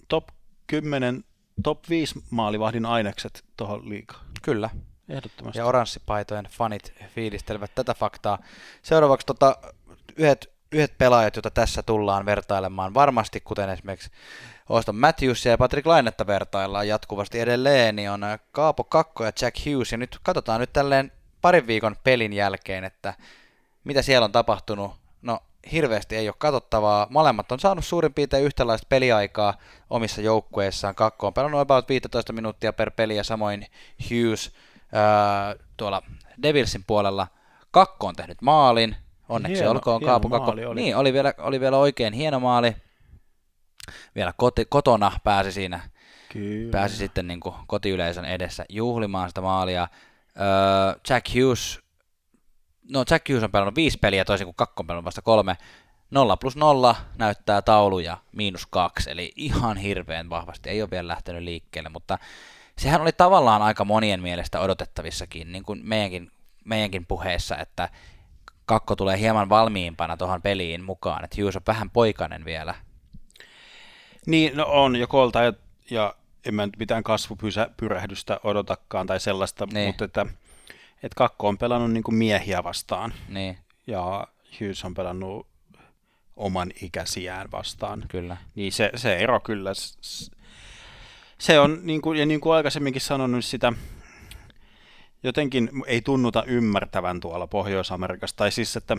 top 10, top 5 maalivahdin ainekset tuohon liikaan. Kyllä. Ehdottomasti. Ja oranssipaitojen fanit fiilistelevät tätä faktaa. Seuraavaksi tota, yhdet, yhdet pelaajat, joita tässä tullaan vertailemaan varmasti, kuten esimerkiksi Auston Matthewsia ja Patrick Lainetta vertaillaan jatkuvasti edelleen, niin on äh, Kaapo Kakko ja Jack Hughes. Ja nyt katsotaan nyt tälleen parin viikon pelin jälkeen, että mitä siellä on tapahtunut. No hirveästi ei ole katsottavaa. Molemmat on saanut suurin piirtein yhtäläistä peliaikaa omissa joukkueissaan. Kakko on pelannut about 15 minuuttia per peli ja samoin Hughes ää, tuolla Devilsin puolella. Kakko on tehnyt maalin. Onneksi Hieno- olkoon hieno Kaapu Kakko. oli. Niin, oli vielä, oli vielä oikein hieno maali. Vielä koti, kotona pääsi siinä Kyllä. pääsi sitten niin kuin kotiyleisön edessä juhlimaan sitä maalia. Öö, Jack Hughes, no Jack Hughes on pelannut viisi peliä, toisin kuin Kakko on pelannut vasta kolme. Nolla plus nolla näyttää taulu ja miinus kaksi, eli ihan hirveän vahvasti. Ei ole vielä lähtenyt liikkeelle, mutta sehän oli tavallaan aika monien mielestä odotettavissakin, niin kuin meidänkin, meidänkin puheessa, että Kakko tulee hieman valmiimpana tuohon peliin mukaan, että Hughes on vähän poikainen vielä. Niin, no on jo kolta ja, ja en mä nyt mitään kasvupyrähdystä odotakaan tai sellaista, Niin. mutta että, että kakko on pelannut niin kuin miehiä vastaan Niin, ja Hughes on pelannut oman ikäisiään vastaan. kyllä. Niin se, se ero kyllä, se on, niin kuin, ja niin kuin aikaisemminkin sanonut, sitä jotenkin ei tunnuta ymmärtävän tuolla Pohjois-Amerikassa, tai siis, että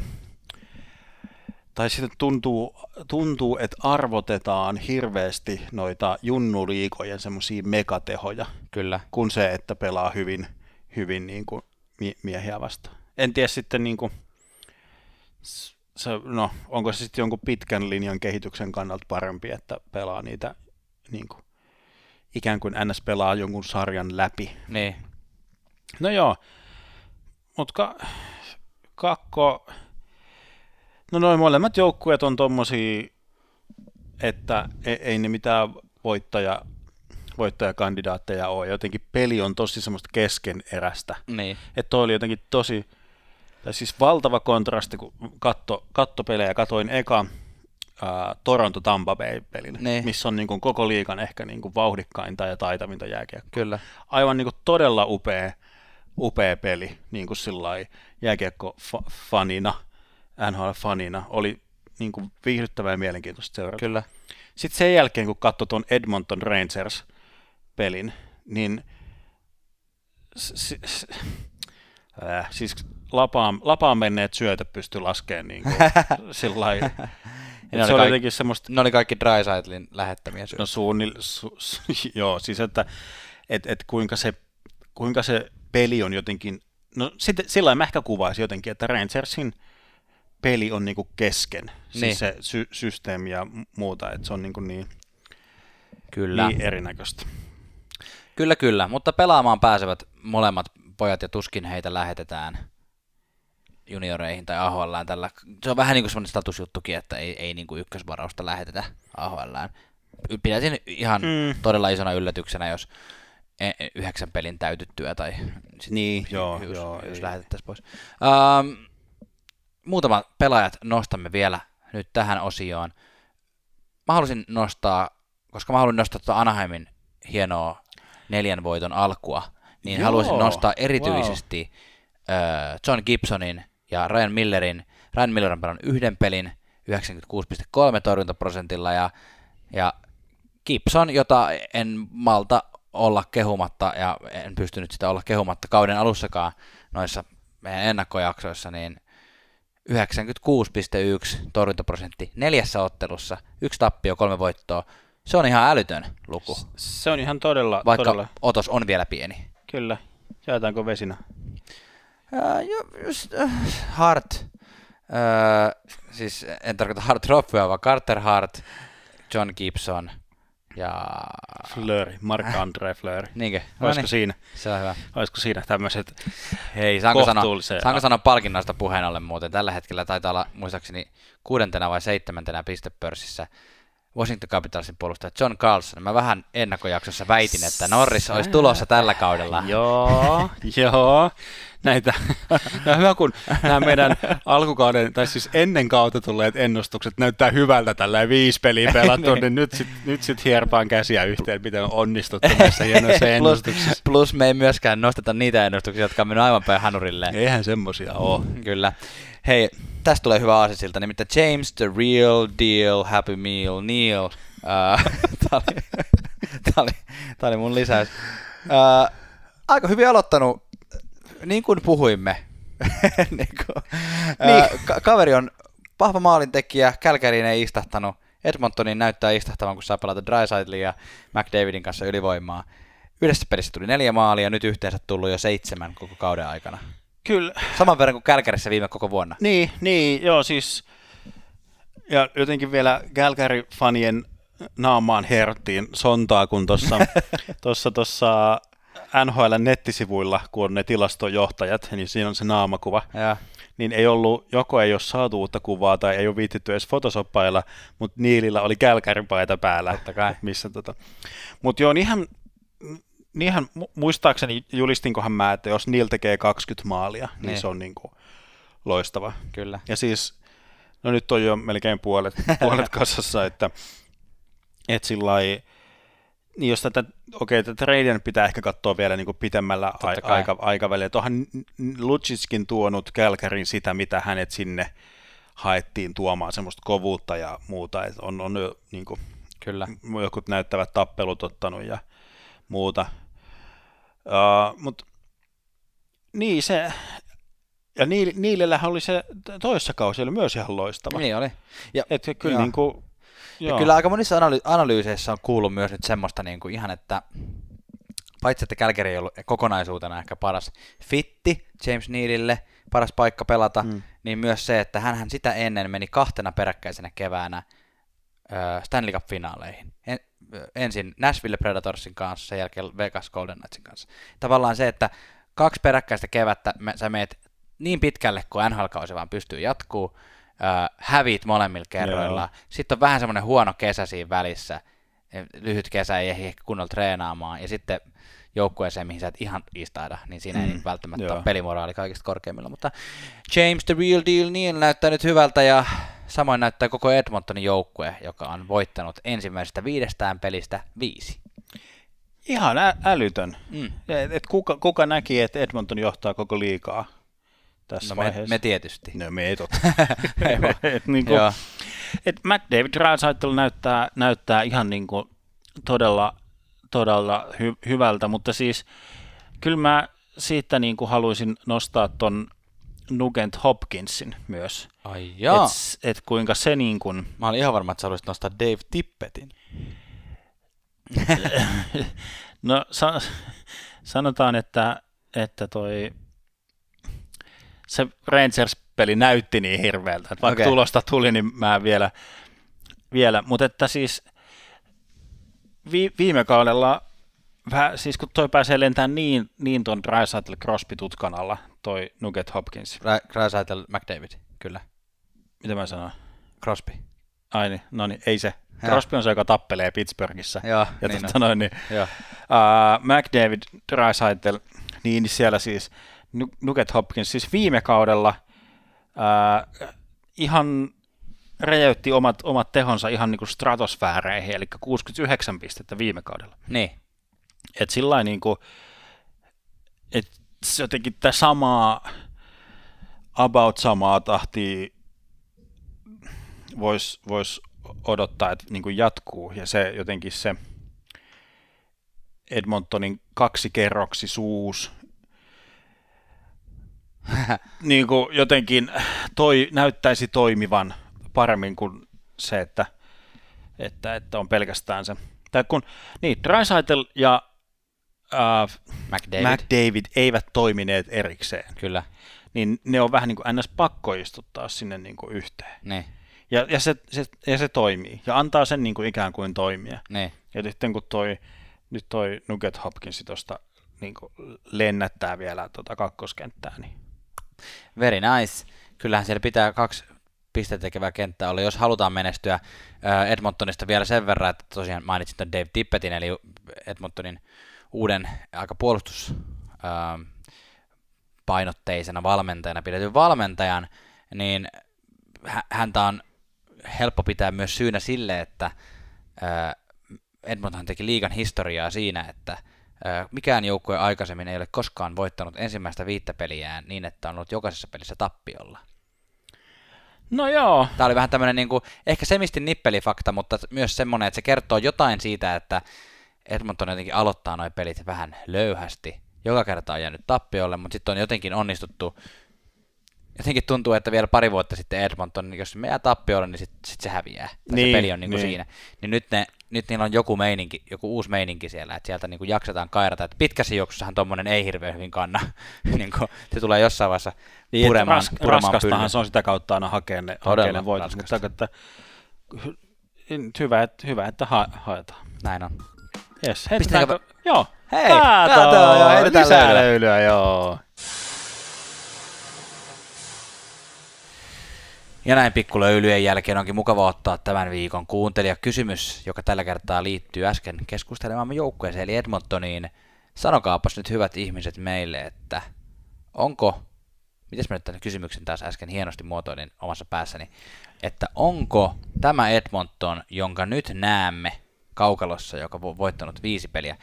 tai sitten tuntuu, tuntuu, että arvotetaan hirveästi noita junnuliikojen semmoisia megatehoja, Kyllä. kun se, että pelaa hyvin, hyvin niin kuin mie- miehiä vastaan. En tiedä sitten, niin kuin, se, no, onko se sitten jonkun pitkän linjan kehityksen kannalta parempi, että pelaa niitä niin kuin, ikään kuin NS pelaa jonkun sarjan läpi. Niin, No joo, mutta ka, kakko, no noin molemmat joukkueet on tommosia, että ei, ei ne mitään voittaja, voittajakandidaatteja ole. Jotenkin peli on tosi semmoista keskenerästä. niin. Että toi oli jotenkin tosi, tai siis valtava kontrasti, kun katto, katto pelejä, katoin eka ää, Toronto Tampa Bay pelin, Niin. missä on niin kuin koko liikan ehkä niin kuin vauhdikkainta ja taitavinta jääkiekkoa Kyllä. aivan niin kuin todella upea, upea peli, niin kuin sillai jääkiekko-fanina, NHL-fanina, oli niin kuin viihdyttävää ja mielenkiintoista seurata. Kyllä. Sitten sen jälkeen, kun katsoi tuon Edmonton Rangers-pelin, niin äh, siis lapaan, lapaan menneet syötöt pystyi laskemaan niin kuin, sillai, Ne se oli oli kaik- jotenkin semmoista Ne oli kaikki Drysaitlin lähettämiä syötä. No suunnil, su, su, joo, siis että et, et kuinka, se, kuinka se peli on jotenkin, no sit, sillä mä ehkä kuvaisin jotenkin, että Rangersin peli on niinku kesken, siis Niin. se sy, systeemi ja muuta, että se on niinku niin, Kyllä. niin erinäköistä. Kyllä, kyllä. Mutta pelaamaan pääsevät molemmat pojat ja tuskin heitä lähetetään junioreihin tai AHLään tällä. Se on vähän niin kuin semmoinen statusjuttukin, että ei, ei niin kuin ykkösvarausta lähetetä AHLään. Pidätin ihan Mm. todella isona yllätyksenä, jos yhdeksän pelin täytyttyä tai sit Niin, joo, hyys, joo, ei. lähetettäisiin pois. Um, muutama pelaajat nostamme vielä nyt tähän osioon. Mä halusin nostaa, koska mä haluan nostaa tuota Anaheimin hienoa neljän voiton alkua, niin Joo, haluaisin nostaa erityisesti wow. John Gibsonin ja Ryan Millerin. Ryan Miller on pelannut yhden pelin 96,3 torjuntaprosentilla ja, ja Gibson, jota en malta olla kehumatta ja en pystynyt sitä olla kehumatta kauden alussakaan noissa meidän ennakkojaksoissa, niin 96,1 torjuntaprosentti neljässä ottelussa, yksi tappio, kolme voittoa. Se on ihan älytön luku, Se on ihan todella, vaikka todella otos on vielä pieni. kyllä. Jaetaanko vesinä? Uh, jo, just, Hart, uh, siis en tarkoita Hart Roppua, vaan Carter Hart, John Gibson ja... Fleury, Marc-André Fleury. Niinkö? Olisiko niin, siinä, se on hyvä. olisiko siinä tämmöiset Hei, saanko sanoa, kohtuullisen... saanko sanoa palkinnoista puheen ollen muuten? Tällä hetkellä taitaa olla muistaakseni kuudentena vai seitsemäntenä pistepörssissä Washington Capitalsin puolustaja John Carlson. Mä vähän ennakkojaksossa väitin, että Norris olisi tulossa tällä kaudella. Joo, joo. Näitä, no hyvä kun nämä meidän alkukauden, tai siis ennen kautta tulleet ennustukset näyttää hyvältä tällä viisi peliä pelattu, niin nyt sitten nyt sit hierpaan käsiä yhteen, miten on onnistuttu näissä hienoissa plus, ennustuksissa. plus me ei myöskään nosteta niitä ennustuksia, jotka on mennyt aivan päin hanurilleen. Eihän semmosia ole. Kyllä. Hei, tästä tulee hyvä aasisilta, nimittäin James the Real Deal Happy Meal Neil. Uh, Tämä oli, tää oli, tää oli mun lisäys. Uh, aika hyvin aloittanut, niin kuin puhuimme. niin kuin, Niin. uh, ka- kaveri on vahva maalintekijä, Kälkäriin ei istahtanut, Edmontonin näyttää istahtavan, kun saa pelata Drysaitlin ja McDavidin kanssa ylivoimaa. Yhdessä pelissä tuli neljä maalia ja nyt yhteensä tullut jo seitsemän koko kauden aikana. Kyllä. Saman verran kuin Kälkärissä viime koko vuonna. Niin, niin, joo siis. Ja jotenkin vielä Kälkäri-fanien naamaan herttiin sontaa, kun tuossa tossa, tossa NHL nettisivuilla, kun on ne tilastojohtajat, niin siinä on se naamakuva. Ja. Niin ei ollut, joko ei ole saatu uutta kuvaa tai ei ole viittitty edes fotosoppailla, mutta Niilillä oli kälkäripaita päällä. Totta kai. Missä tota. Mutta joo, niinhän, niinhän muistaakseni julistinkohan mä, että jos Niil tekee 20 maalia, niin, niin se on niinku loistava. Kyllä. Ja siis, no nyt on jo melkein puolet, puolet kasassa, että et sillä niin jos tätä, okei, tätä tradein pitää ehkä katsoa vielä niin kuin pitemmällä a- aika, aikavälillä. Tuohan Lutsiskin tuonut Kälkärin sitä, mitä hänet sinne haettiin tuomaan, semmoista kovuutta ja muuta. Et on, on jo niin kuin, Kyllä. jokut näyttävät tappelut ottanut ja muuta. Uh, Mutta niin se, ja Niilellähän oli se toissa kausi oli myös ihan loistava. Niin oli. Ja, Et kyllä niin kuin, ja kyllä aika monissa analy- analyyseissä on kuullut myös nyt semmoista niin kuin ihan, että paitsi että Kälkeri ei ollut kokonaisuutena ehkä paras fitti James Needille, paras paikka pelata, mm. niin myös se, että hän sitä ennen meni kahtena peräkkäisenä keväänä Stanley Cup-finaaleihin. En, ensin Nashville Predatorsin kanssa, sen jälkeen Vegas Golden Knightsin kanssa. Tavallaan se, että kaksi peräkkäistä kevättä me, sä meet niin pitkälle kuin NHL-kausi vaan pystyy jatkuu, äh, hävit molemmilla kerroilla. Joo. Sitten on vähän semmoinen huono kesä siinä välissä, lyhyt kesä ei ehdi ehkä kunnolla treenaamaan, ja sitten joukkueeseen, mihin sä et ihan istaida, niin siinä mm. ei välttämättä Joo. ole pelimoraali kaikista korkeimmilla. Mutta James the Real Deal niin näyttää nyt hyvältä, ja samoin näyttää koko Edmontonin joukkue, joka on voittanut ensimmäisestä viidestään pelistä viisi. Ihan ä- älytön. Mm. Et, kuka, kuka näki, että Edmonton johtaa koko liikaa? tässä no vaiheessa. Me, me tietysti. No me ei totta. et, niin kuin, et McDavid Draisaitl näyttää, näyttää ihan niin kuin todella, todella hy, hyvältä, mutta siis kyllä mä siitä niin kuin haluaisin nostaa ton Nugent Hopkinsin myös. Ai jaa. Et, et kuinka se niin kuin... Mä olin ihan varma, että sä haluaisit nostaa Dave Tippetin. no sa- sanotaan, että, että toi se Rangers-peli näytti niin hirveältä, että vaikka okay. tulosta tuli, niin mä vielä, vielä. mutta että siis vi, viime kaudella, vähän, siis kun toi pääsee lentämään niin, niin ton Drysaitel Crosby tutkan alla, toi Nugget Hopkins. Drysaitel McDavid, kyllä. Mitä mä sanon? Crosby. Ai niin, no niin, ei se. Ja. Crosby on se, joka tappelee Pittsburghissa. Ja, ja niin, tota noin, niin, uh, McDavid, Drysaitel, niin siellä siis Nugget Hopkins siis viime kaudella ää, ihan räjäytti omat, omat tehonsa ihan niin kuin stratosfääreihin, eli 69 pistettä viime kaudella. Niin. Et sillä niin kuin, että jotenkin tämä samaa, about samaa tahtia voisi vois odottaa, että niin kuin jatkuu, ja se jotenkin se Edmontonin kaksikerroksisuus niin kuin jotenkin toi, näyttäisi toimivan paremmin kuin se, että, että, että on pelkästään se. Tai kun, niin, Drysaitel ja äh, McDavid. McDavid eivät toimineet erikseen. Kyllä. Niin ne on vähän niin kuin ns. pakko istuttaa sinne niin kuin yhteen. Ne. Ja, ja, se, se, ja se toimii. Ja antaa sen niin kuin ikään kuin toimia. Ne. Ja sitten kun toi, nyt toi Nugget Hopkins tuosta niin lennättää vielä tuota kakkoskenttää, niin Very nice. Kyllähän siellä pitää kaksi pistettä tekevää kenttää olla, jos halutaan menestyä Edmontonista vielä sen verran, että tosiaan mainitsin tämän Dave Tippetin, eli Edmontonin uuden aika puolustus painotteisena valmentajana pidetyn valmentajan, niin häntä on helppo pitää myös syynä sille, että Edmonton teki liigan historiaa siinä, että mikään joukkue aikaisemmin ei ole koskaan voittanut ensimmäistä viittä peliään niin, että on ollut jokaisessa pelissä tappiolla. No joo. Tämä oli vähän tämmöinen niin kuin, ehkä semistin nippelifakta, mutta myös semmoinen, että se kertoo jotain siitä, että Edmonton jotenkin aloittaa noin pelit vähän löyhästi. Joka kerta on jäänyt tappiolle, mutta sitten on jotenkin onnistuttu jotenkin tuntuu, että vielä pari vuotta sitten Edmonton, jos me jää tappiolle, niin sitten sit se häviää. Tai niin, se peli on niin kuin niin. siinä. Niin nyt, ne, nyt niillä on joku meininki, joku uusi meininki siellä, että sieltä niin kuin jaksetaan kairata. Että pitkässä juoksussahan tuommoinen ei hirveän hyvin kanna. niin kuin, se tulee jossain vaiheessa niin, puremaan, ras, puremaan Raskastahan pyllyn. se on sitä kautta aina hakea ne, hakea ne voitot. Mutta että, hyvä, että, hyvä, että ha, haetaan. Näin on. Yes, heitetäänkö? Joo. Hei, kato, kato joo, lisää löylyä, joo. Ja näin pikkulöylyjen jälkeen onkin mukava ottaa tämän viikon kuuntelijakysymys, joka tällä kertaa liittyy äsken keskustelemamme joukkueeseen, eli Edmontoniin. Sanokaapas nyt hyvät ihmiset meille, että onko, miten mä nyt tämän kysymyksen taas äsken hienosti muotoilin omassa päässäni, että onko tämä Edmonton, jonka nyt näemme kaukalossa, joka on voittanut viisi peliä,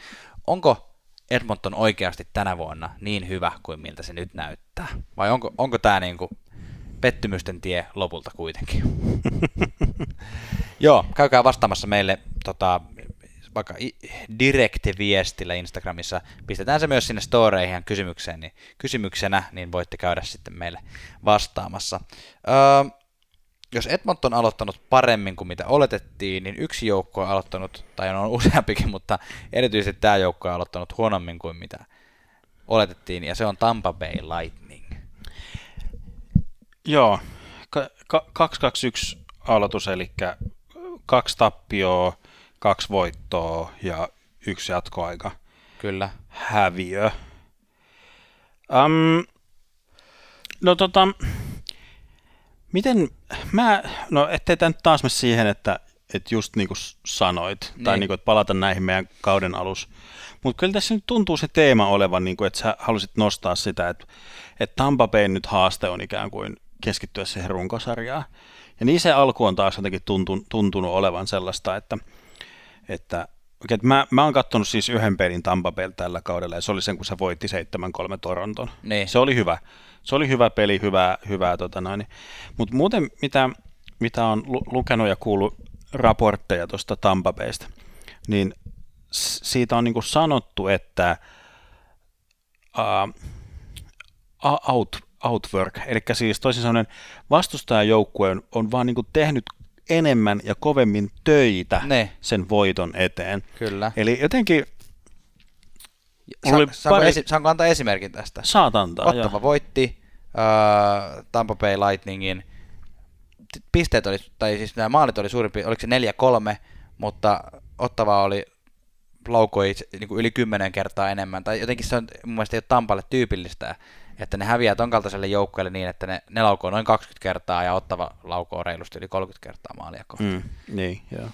onko Edmonton oikeasti tänä vuonna niin hyvä kuin miltä se nyt näyttää? Vai onko, onko tämä niinku pettymysten tie lopulta kuitenkin. Joo, käykää vastaamassa meille tota, vaikka direct-viestillä Instagramissa. Pistetään se myös sinne storeihin kysymykseen, niin, kysymyksenä, niin voitte käydä sitten meille vastaamassa. Öö, jos Edmonton on aloittanut paremmin kuin mitä oletettiin, niin yksi joukko on aloittanut, tai on useampikin, mutta erityisesti tämä joukko on aloittanut huonommin kuin mitä oletettiin, ja se on Tampa Bay Lightning. Joo, 2-2-1 aloitus, eli kaksi tappioa, kaksi voittoa ja yksi jatkoaika. Kyllä. Häviö. Um, no tota, miten, mä, no ettei tämä nyt taas mene siihen, että, että just niin kuin sanoit, niin. tai niin kuin, että palata näihin meidän kauden alus. Mutta kyllä tässä nyt tuntuu se teema olevan, niin kuin, että sä halusit nostaa sitä, että, että Tampa Bay nyt haaste on ikään kuin keskittyä siihen runkosarjaan. Ja niin se alku on taas jotenkin tuntun, tuntunut olevan sellaista, että, että okay, mä, mä oon katsonut siis yhden pelin Tampa Bay tällä kaudella, ja se oli sen, kun se voitti 7-3 Toronton. Niin. Se oli hyvä. Se oli hyvä peli, hyvää, hyvää tota noin. Mutta muuten, mitä, mitä on lukenut ja kuullut raportteja tuosta Tampa Baysta, niin siitä on niin sanottu, että uh, out, outwork, eli siis toisin sanoen vastustajajoukkue on, on vaan niin kuin tehnyt enemmän ja kovemmin töitä ne. sen voiton eteen. Kyllä. Eli jotenkin... Sa- oli saanko, pari... esi- saanko antaa esimerkin tästä? Saat antaa, Ottava jo. voitti uh, Tampa Bay Lightningin. Pisteet oli, tai siis nämä maalit oli suurin oliko se 4-3, mutta Ottava oli laukoi niin kuin yli kymmenen kertaa enemmän. Tai jotenkin se on mun mielestä ei ole Tampalle tyypillistä, että ne häviää ton kaltaiselle joukkueelle niin, että ne, ne laukoo noin 20 kertaa ja ottava laukoo reilusti yli 30 kertaa maalia kohtaan. Mm, niin, joo.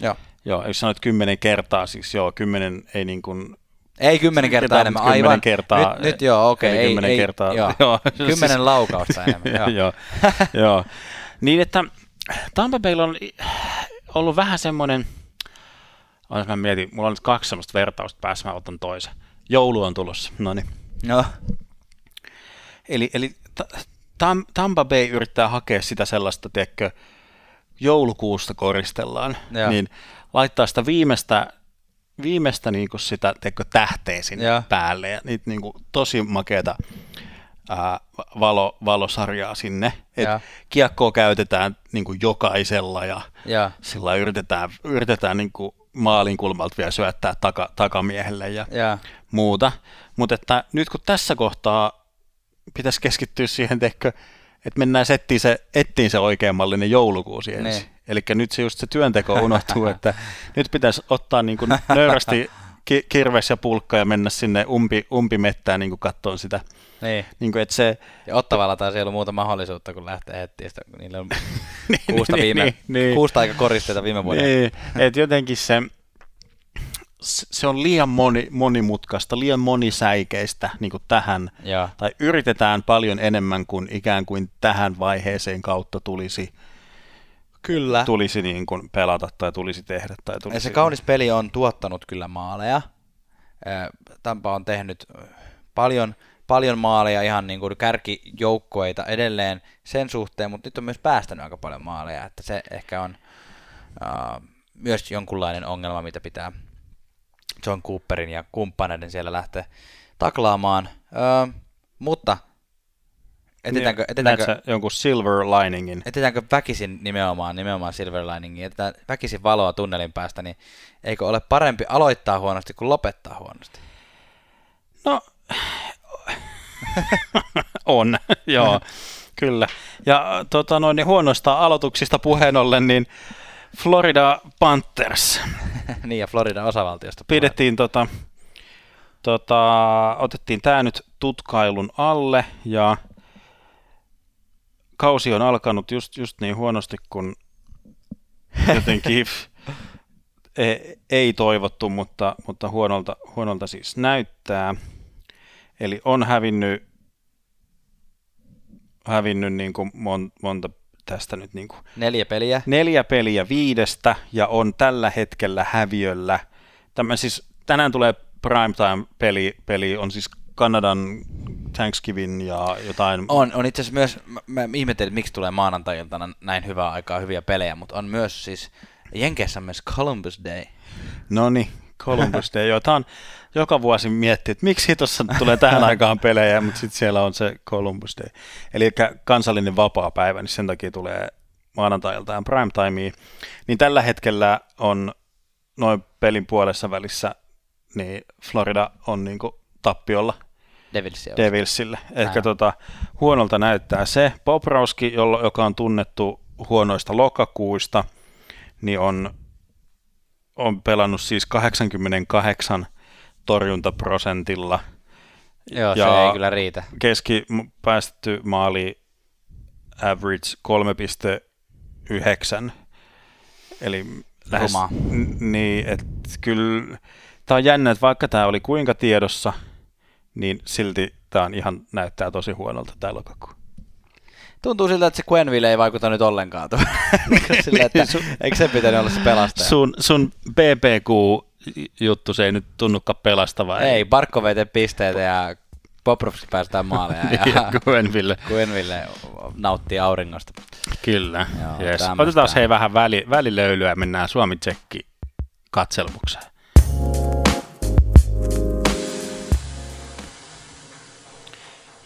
Joo. Joo, jos sanoit kymmenen kertaa, siis joo, kymmenen ei niin kuin ei kymmenen kertaa enemmän, aivan. Kertaa, nyt, nyt joo, okei. Okay, ei, kymmenen ei, kertaa. Joo, joo. kymmenen siis, laukausta enemmän. joo. joo, joo. Niin, että Tampa Bay on ollut vähän semmoinen, jos mä mietin, mulla on nyt kaksi semmoista vertausta päässä, mä otan toisen. Joulu on tulossa, no niin. No. Eli, eli Tam, Tampa Bay yrittää hakea sitä sellaista, tiedätkö, joulukuusta koristellaan, Joo. niin laittaa sitä viimeistä, viimeistä niin kuin sitä tiedätkö, tähteä sinne Joo. päälle ja niitä niin kuin, tosi makeata ää, valo, valosarjaa sinne. Et kiekkoa käytetään niin kuin jokaisella ja, ja. sillä yritetään, yritetään niin kuin maalin kulmalta vielä syöttää taka, takamiehelle ja, ja. muuta. Mutta nyt kun tässä kohtaa pitäisi keskittyä siihen, teikö, että mennään ettiin se, ettiin se oikeamallinen joulukuusi ensin. Niin. Eli nyt se just se työnteko unohtuu, että nyt pitäisi ottaa niin kuin nöyrästi ki- kirves ja pulkka ja mennä sinne umpi, umpimettään niin katsomaan sitä. Niin. Niin kuin, että se, ja Ottavalla taas ei ollut muuta mahdollisuutta, kun lähtee heti, kun niillä on niin, kuusta, niin, viime, niin, kuusta aika koristeita viime vuonna. Niin, että jotenkin se, se on liian moni, monimutkaista, liian monisäikeistä niin kuin tähän, ja. tai yritetään paljon enemmän kuin ikään kuin tähän vaiheeseen kautta tulisi Kyllä. tulisi niin kuin pelata tai tulisi tehdä. Tai tulisi ja se kaunis peli on tuottanut kyllä maaleja. Tampa on tehnyt paljon, paljon maaleja, ihan niin kuin kärkijoukkoita edelleen sen suhteen, mutta nyt on myös päästänyt aika paljon maaleja, että se ehkä on uh, myös jonkunlainen ongelma, mitä pitää John Cooperin ja kumppaneiden siellä lähteä taklaamaan. Öö, mutta Etitäänkö, Niin, sä jonkun silver liningin? etitäänkö väkisin nimenomaan, nimenomaan Silver Liningin, etetään väkisin valoa tunnelin päästä, niin eikö ole parempi aloittaa huonosti kuin lopettaa huonosti? No, on, joo, kyllä. Ja tota, noin, niin huonoista aloituksista puheen ollen, niin Florida Panthers niin, ja Floridan osavaltiosta. pidettiin tota, tota, otettiin tämä nyt tutkailun alle ja kausi on alkanut just, just niin huonosti, kun jotenkin ei, ei toivottu, mutta, mutta huonolta, huonolta siis näyttää. Eli on hävinnyt, hävinnyt niin kuin mon, monta tästä nyt niin kuin Neljä peliä. neljä peliä viidestä ja on tällä hetkellä häviöllä. Tämä siis, tänään tulee primetime-peli, peli on siis Kanadan Thanksgiving ja jotain. On, on itse asiassa myös, mä, mä ihmettelin, että miksi tulee maanantai-iltana näin hyvää aikaa hyviä pelejä, mutta on myös siis, Jenkeissä on myös Columbus Day. No niin, Columbus Day, jota on joka vuosi miettiä, että miksi tuossa tulee tähän aikaan pelejä, mutta sitten siellä on se Columbus Day. Eli kansallinen vapaa päivä, niin sen takia tulee maanantai-iltaan primetimeen. Niin tällä hetkellä on noin pelin puolessa välissä, niin Florida on niinku tappiolla Devilsia. Devilsille. Ehkä tota, huonolta näyttää se. Poprowski, jolla, joka on tunnettu huonoista lokakuista, niin on, on pelannut siis 88 torjuntaprosentilla. Joo, ja se ei kyllä riitä. Keski päästetty maali average 3,9. Eli lähes, Rumaa. n- niin, että kyllä tämä on jännä, että vaikka tämä oli kuinka tiedossa, niin silti tämä on ihan näyttää tosi huonolta tämä lokakuu. Tuntuu siltä, että se Quenville ei vaikuta nyt ollenkaan. Niin Silleen, että, eikö se pitänyt olla se pelastaja? Sun, sun BBQ-juttu, se ei nyt tunnukaan pelastavaa. Ei, Barkko vei tee pisteitä ja Poprovski päästään maaleja ja ja Gwenville. Quenville nauttii auringosta. Kyllä. Joo, yes. Otetaan hei vähän väli, välilöylyä ja mennään Suomi-Tsekki katselmukseen.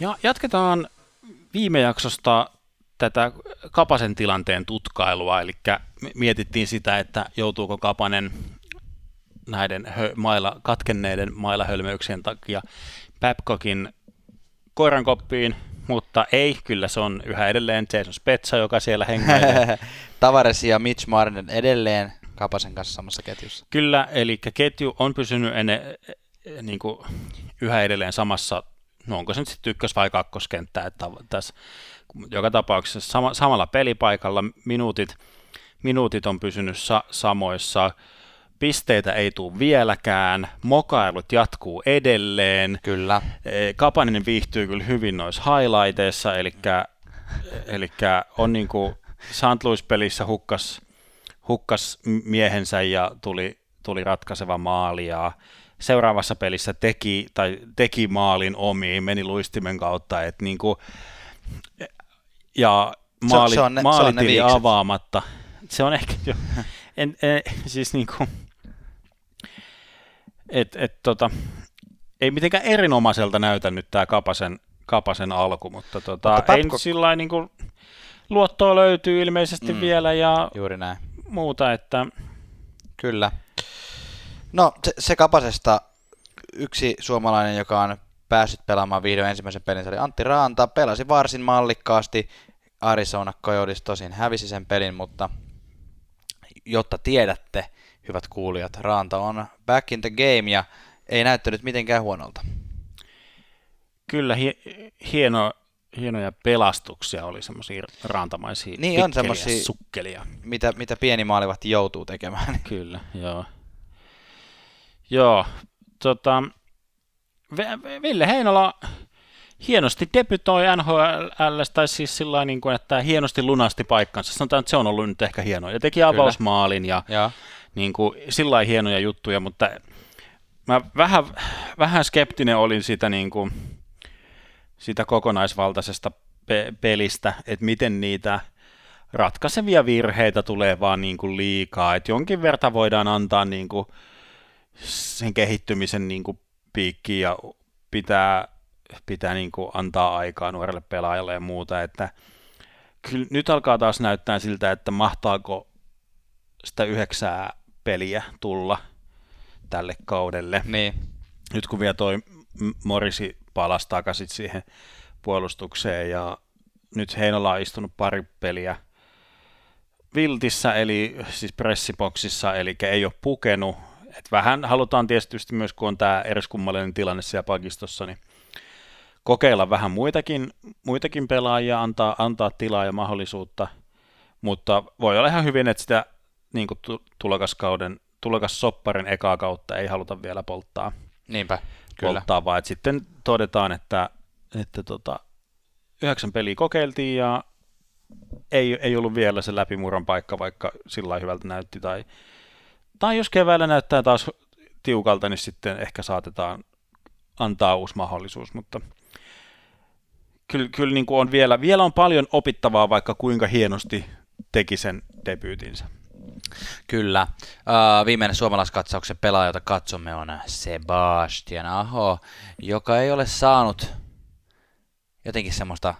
Ja jatketaan viime jaksosta tätä Kapasen tilanteen tutkailua, eli mietittiin sitä, että joutuuko Kapanen näiden hö- mailla, katkenneiden mailahölmöyksien takia Babcockin koirankoppiin, mutta ei, kyllä se on yhä edelleen Jason Spetsa, joka siellä hengailee. Tavares ja Mitch Marner edelleen Kapasen kanssa samassa ketjussa. Kyllä, eli ketju on pysynyt enne, niin kuin yhä edelleen samassa, no onko se nyt sitten ykkös- vai kakkoskenttä, että tässä joka tapauksessa sama, samalla pelipaikalla minuutit, minuutit on pysynyt sa- samoissa, pisteitä ei tule vieläkään, mokailut jatkuu edelleen, Kyllä. Eh, Kapanen viihtyy kyllä hyvin noissa highlighteissa, eli, eli on niin kuin St. Louis-pelissä hukkas, hukkas miehensä ja tuli, tuli ratkaiseva maali ja seuraavassa pelissä teki, tai teki maalin omiin, meni luistimen kautta, että niin kuin, ja Se- maali, se on ne- se on ne maalitili viikset. avaamatta. Se on ehkä jo, en, en, siis niin kuin, et, et, tota, ei mitenkään erinomaiselta näytä nyt tämä Kapasen, Kapasen alku, mutta, tota, Mutta ei Babcock- nyt sillä niin kuin, luottoa löytyy ilmeisesti Mm. mm. vielä ja Juuri näin. muuta, että Kyllä. No, se, se Kapasesta yksi suomalainen, joka on päässyt pelaamaan vihdoin ensimmäisen pelin, oli Antti Raanta. Pelasi varsin mallikkaasti. Arizona Coyotes tosin hävisi sen pelin, mutta jotta tiedätte, hyvät kuulijat, Raanta on back in the game ja ei näyttänyt mitenkään huonolta. kyllä hie, hieno, hienoja pelastuksia oli semmoisia rantamaisia Niin, on semmosia- sukkelia. Mitä, mitä pieni maalivahti joutuu tekemään. Kyllä, joo. Joo, tota, Ville Heinola hienosti debytoi NHL, tai siis sillä niin kuin, että hienosti lunasti paikkansa. Sanotaan, että se on ollut nyt ehkä hienoa. Ja teki avausmaalin ja ja niin kuin, sillä hienoja juttuja, mutta mä vähän, vähän skeptinen olin sitä, niin kuin, sitä kokonaisvaltaisesta pe- pelistä, että miten niitä ratkaisevia virheitä tulee vaan niin kuin liikaa, että jonkin verran voidaan antaa niin kuin sen kehittymisen niin kuin piikkiin ja pitää pitää niin kuin antaa aikaa nuorelle pelaajalle ja muuta, että nyt alkaa taas näyttää siltä, että mahtaako sitä yhdeksää peliä tulla tälle kaudelle. Niin. Nyt kun vielä toi Morisi palasi takaisin siihen puolustukseen ja nyt Heinola on istunut pari peliä viltissä, eli siis pressiboksissa, eli ei ole pukenut. Et vähän halutaan tietysti myös, kun on tämä eriskummallinen tilanne siellä pakistossa, niin kokeilla vähän muitakin, muitakin pelaajia, antaa, antaa tilaa ja mahdollisuutta, mutta voi olla ihan hyvin, että sitä niin kuin tulokaskauden, tulokassopparin ekaa kautta ei haluta vielä polttaa. Niinpä, kyllä. Polttaa, vaan että sitten todetaan, että, että tota, yhdeksän peliä kokeiltiin ja ei, ei ollut vielä se läpimurron paikka, vaikka sillä hyvältä näytti. Tai, tai jos keväällä näyttää taas tiukalta, niin sitten ehkä saatetaan antaa uusi mahdollisuus, mutta kyllä, kyllä niin kuin on vielä, vielä on paljon opittavaa, vaikka kuinka hienosti teki sen debyytinsä. Kyllä. Uh, viimeinen suomalaiskatsauksen pelaaja, jota katsomme, on Sebastian Aho, joka ei ole saanut jotenkin semmoista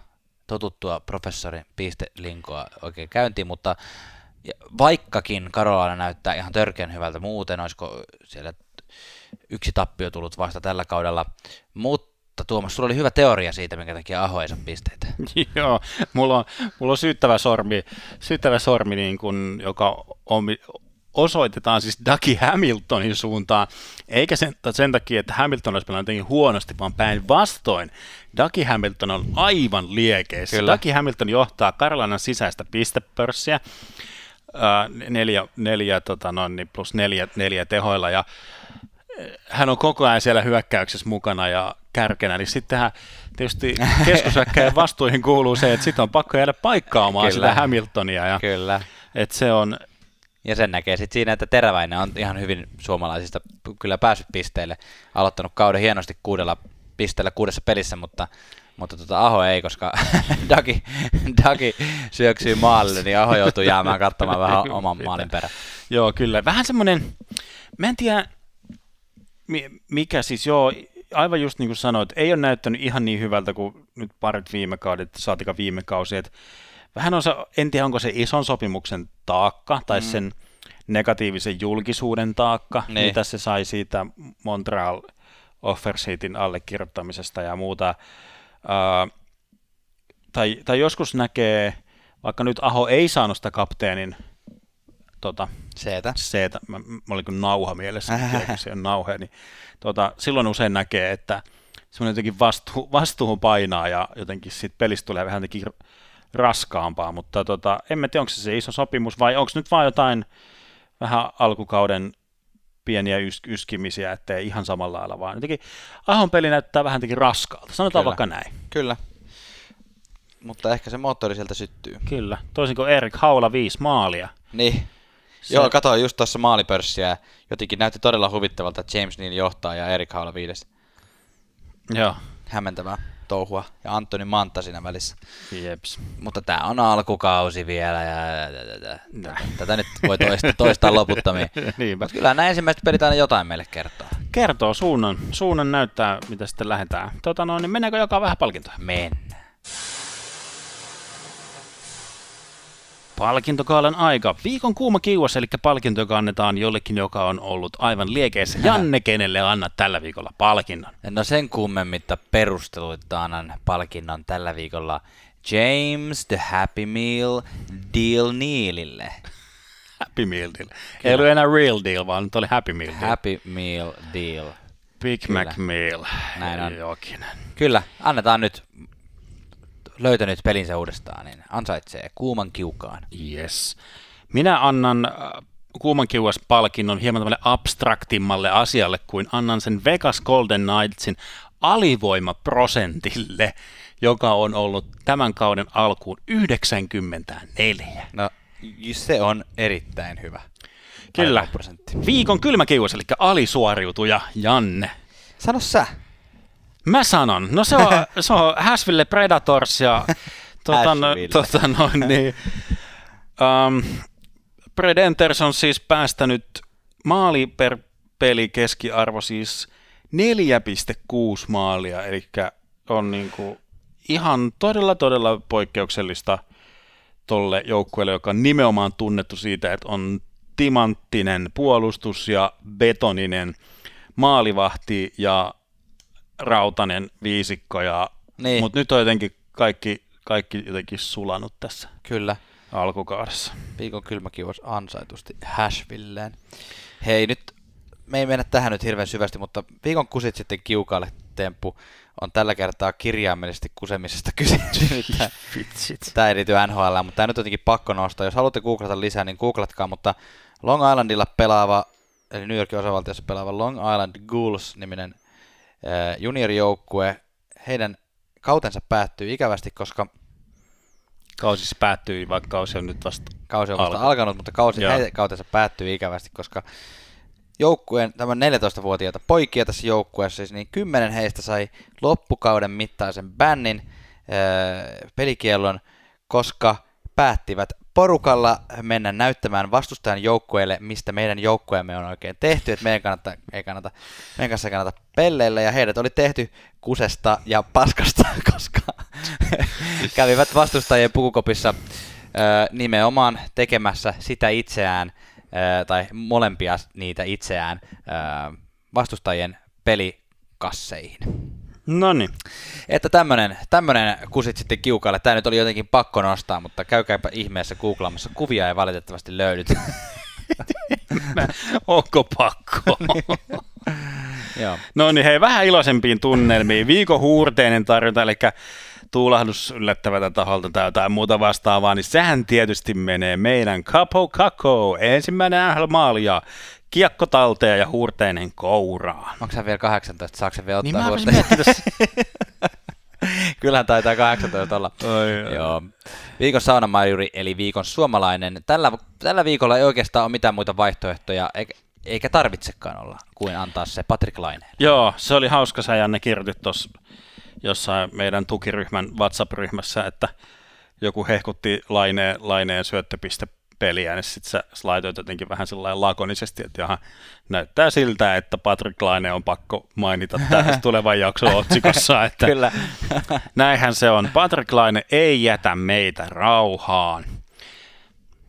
totuttua professorin pistelinkoa oikein käyntiin, mutta vaikkakin Karolaina näyttää ihan törkeän hyvältä muuten, olisiko siellä yksi tappio tullut vasta tällä kaudella, mutta Tuomas, sulla oli hyvä teoria siitä, minkä takia Aho ei saa pisteitä. Joo, mulla on, mulla on syyttävä sormi, syyttävä sormi niin kun, joka osoitetaan siis Ducky Hamiltonin suuntaan, eikä sen, sen takia, että Hamilton olisi pelannut jotenkin huonosti, vaan päinvastoin. Ducky Hamilton on aivan liekeissä. Kyllä. Ducky Hamilton johtaa Karolanan sisäistä pistepörssiä, neljä, neljä tota noin, niin plus neljä, neljä tehoilla, ja hän on koko ajan siellä hyökkäyksessä mukana ja kärkenä, niin sittenhän tietysti keskushyökkäjän vastuihin kuuluu se, että sitten on pakko jäädä paikkaamaan Kyllä. sitä Hamiltonia. Ja, Kyllä. Että se on, ja sen näkee sitten siinä, että Teräväinen on ihan hyvin suomalaisista kyllä päässyt pisteille. Aloittanut kauden hienosti kuudella pisteellä kuudessa pelissä, mutta, mutta tota Aho ei, koska Dagi, Dagi syöksyy maalle, niin Aho joutuu jäämään katsomaan vähän oman maalin perään. Joo, kyllä. Vähän semmoinen, mä en tiedä, mikä siis, joo, aivan just niin kuin sanoit, ei ole näyttänyt ihan niin hyvältä kuin nyt parit viime kaudet, saatika viime kausi, että vähän on se, en tiedä onko se ison sopimuksen taakka tai mm. sen negatiivisen julkisuuden taakka, niin. mitä se sai siitä Montreal Offersheetin allekirjoittamisesta ja muuta. Uh, tai, tai joskus näkee, vaikka nyt Aho ei saanut sitä kapteenin tota, Seetä. Seetä. Mä, mä olin kuin nauha mielessä, se on nauhe, niin tota, silloin usein näkee, että semmoinen jotenkin vastu, vastuun painaa ja jotenkin siitä pelistä tulee vähän jotenkin raskaampaa, mutta tota, en tiedä, onko se se iso sopimus vai onko nyt vaan jotain vähän alkukauden pieniä ys- yskimisiä, ettei ihan samalla lailla, vaan jotenkin Ahon peli näyttää vähän jotenkin raskaalta, sanotaan Kyllä. vaikka näin. Kyllä, mutta ehkä se moottori sieltä syttyy. Kyllä, toisin kuin Erik Haula viisi maalia. Niin, se... Joo, katsoin just tuossa maalipörssiä. Jotenkin näytti todella huvittavalta, että James Neal johtaa ja Erik Haula viides. Joo. Hämmentävää touhua. Ja Antoni Manta siinä välissä. Jeps. Mutta tämä on alkukausi vielä ja tätä nyt voi toistaa, toistaa loputtomiin. Mutta kyllä nämä ensimmäiset pelit aina jotain meille kertoo. Kertoo suunnan. Suunnan näyttää, mitä sitten lähdetään. Tota no, niin mennäänkö joka vähän palkintoa? Mennään. Palkintokaalan aika. Viikon kuuma kiuas, eli palkinto, joka annetaan jollekin, joka on ollut aivan liekeissä. Janne, kenelle annat tällä viikolla palkinnon? No sen kummemmitta perusteluita annan palkinnon tällä viikolla James the Happy Meal Deal Neilille. Happy Meal Deal. Ei ollut enää Real Deal, vaan nyt oli Happy Meal Deal. Happy Meal Deal. Big Kyllä. Mac Meal. Näin on. Jokinen. Kyllä, annetaan nyt löytänyt pelinsä uudestaan, niin ansaitsee kuuman kiukaan. Yes. Minä annan äh, kuuman kiuas palkinnon hieman tämmöille abstraktimmalle asialle kuin annan sen Vegas Golden Knightsin alivoimaprosentille, joka on ollut tämän kauden alkuun 94. No, se on erittäin hyvä. Kyllä. Viikon kylmä kiuas, eli alisuoriutuja Janne. Sano sä. Mä sanon. No se on, se on Häsville Predators ja tota, no, tota, no, niin, um, Predators on siis päästänyt maali per peli keskiarvo siis 4,6 maalia, eli on niin kuin ihan todella, todella poikkeuksellista tolle joukkueelle, joka on nimenomaan tunnettu siitä, että on timanttinen puolustus ja betoninen maalivahti ja rautanen viisikko, ja, Niin. mutta nyt on jotenkin kaikki, kaikki jotenkin sulanut tässä Kyllä. alkukaudessa. Viikon kylmäkiuos ansaitusti Hashvilleen. Hei, nyt me ei mennä tähän nyt hirveän syvästi, mutta viikon kusit sitten kiukalle temppu on tällä kertaa kirjaimellisesti kusemisesta kyse. Tämä ei liity NHL, mutta tämä nyt on jotenkin pakko nostaa. Jos haluatte googlata lisää, niin googlatkaa, mutta Long Islandilla pelaava, eli New Yorkin osavaltiossa pelaava Long Island Ghouls-niminen juniorijoukkue, heidän kautensa päättyy ikävästi, koska Kausi siis päättyi, vaikka kausi on nyt vasta kausi on vasta Alku. alkanut, mutta kausi heidän kautensa päättyy ikävästi, koska joukkueen, tämän 14-vuotiaita poikia tässä joukkueessa, siis niin kymmenen heistä sai loppukauden mittaisen bännin äh, pelikiellon, koska päättivät porukalla mennä näyttämään vastustajan joukkueelle, mistä meidän joukkueemme on oikein tehty, että meidän, kannata, ei kannata, meidän kanssa ei kannata pelleillä, ja heidät oli tehty kusesta ja paskasta, koska kävivät vastustajien pukukopissa nimenomaan tekemässä sitä itseään, tai molempia niitä itseään vastustajien pelikasseihin. No niin. Että tämmönen, tämmönen kusit sitten kiukaille. Tämä nyt oli jotenkin pakko nostaa, mutta käykääpä ihmeessä googlaamassa. Kuvia ei valitettavasti löydy. Onko pakko? Joo. no niin, hei, vähän iloisempiin tunnelmiin. Viikon huurteinen tarjonta, eli tuulahdus yllättävältä taholta tai jotain muuta vastaavaa, niin sehän tietysti menee meidän Capo Kako, ensimmäinen NHL-maali ja kiekko talteen ja huurteinen kouraa. Onko sä vielä 18? Saako se vielä Niin ottaa miettiä tässä. Kyllähän taitaa 18 olla. Oi, oi. Joo. Viikon saunamajuri, eli viikon suomalainen. Tällä, tällä viikolla ei oikeastaan ole mitään muita vaihtoehtoja, eikä, eikä tarvitsekaan olla, kuin antaa se Patrick Laineen. Joo, se oli hauska, sä Janne kirjoitit tuossa jossain meidän tukiryhmän WhatsApp-ryhmässä, että joku hehkutti laineen, laineen syöttöpistepeliä, niin sitten sä laitoit jotenkin vähän sellainen lakonisesti, että jaha, näyttää siltä, että Patrick Laine on pakko mainita tässä tulevan jakson otsikossa, että Kyllä. näinhän se on. Patrick Laine ei jätä meitä rauhaan.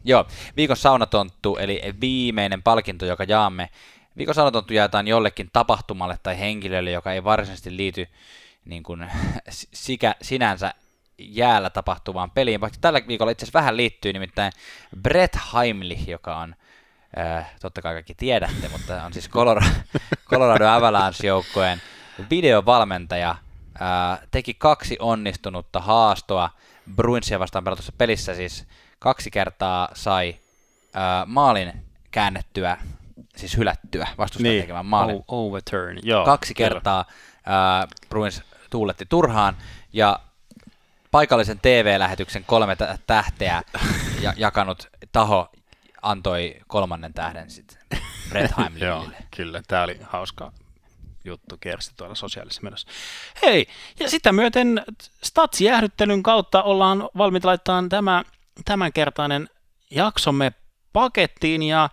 Joo, viikon saunatonttu, eli viimeinen palkinto, joka jaamme. Viikon saunatonttu jaetaan jollekin tapahtumalle tai henkilölle, joka ei varsinaisesti liity niin kuin, sikä, sinänsä jäällä tapahtuvaan peliin, vaikka tällä viikolla itse asiassa vähän liittyy, nimittäin Brett Heimlich, joka on, äh, totta kai kaikki tiedätte, mutta on siis Colorado, Colorado Avalanche-joukkojen videovalmentaja, äh, teki kaksi onnistunutta haastoa Bruinsia vastaan pelatussa pelissä, siis kaksi kertaa sai äh, maalin käännettyä, siis hylättyä vastustajan niin. tekemään maalin o- overturn, joo. kaksi kertaa ää, Bruins tuuletti turhaan, ja paikallisen TV-lähetyksen kolme tä- tähteä ja, jakanut taho antoi kolmannen tähden sitten Brett Joo, kyllä. Tämä oli hauska juttu kiersi tuolla sosiaalisessa mediassa. Hei, ja sitä myöten Stats-jäähdyttelyn kautta ollaan valmiita laittamaan tämä tämänkertainen jaksomme pakettiin ja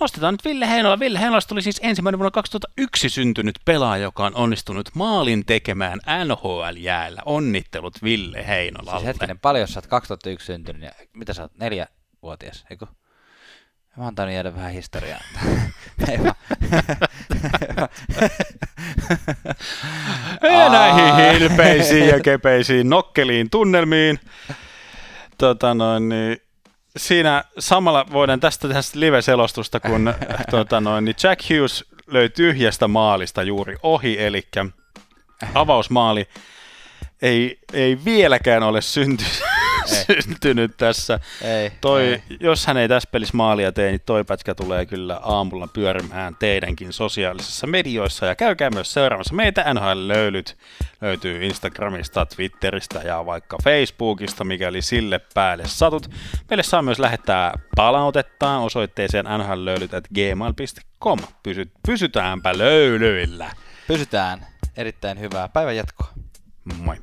nostetaan nyt Ville Heinola. Ville Heinolasta tuli siis ensimmäinen vuonna 2001 syntynyt pelaaja, joka on onnistunut maalin tekemään NHL-jäällä. Onnittelut Ville Heinolalle. Siis hetkinen, paljon sä oot 2001 syntynyt, ja mitä sä oot, neljävuotias, eikö? Mä oon tainnut jäädä vähän historiaa. Ei vaan. Ja näihin hilpeisiin ja kepeisiin nokkeliin tunnelmiin. Tota noin, niin siinä samalla voidaan tästä tehdä live-selostusta, kun tota noin, niin Jack Hughes löi tyhjästä maalista juuri ohi, eli avausmaali ei, ei vieläkään ole synty, syntynyt tässä. ei, Toi, ei. jos hän ei tässä pelissä maalia tee, niin toi pätkä tulee kyllä aamulla pyörimään teidänkin sosiaalisissa medioissa. Ja käykää myös seuraamassa meitä NHL-löylyt. Löytyy Instagramista, Twitteristä ja vaikka Facebookista, mikäli sille päälle satut. Meille saa myös lähettää palautettaan osoitteeseen nhlöylyt.gmail.com. Pysy, pysytäänpä löylyillä. Pysytään. Erittäin hyvää päivän jatkoa. Moi.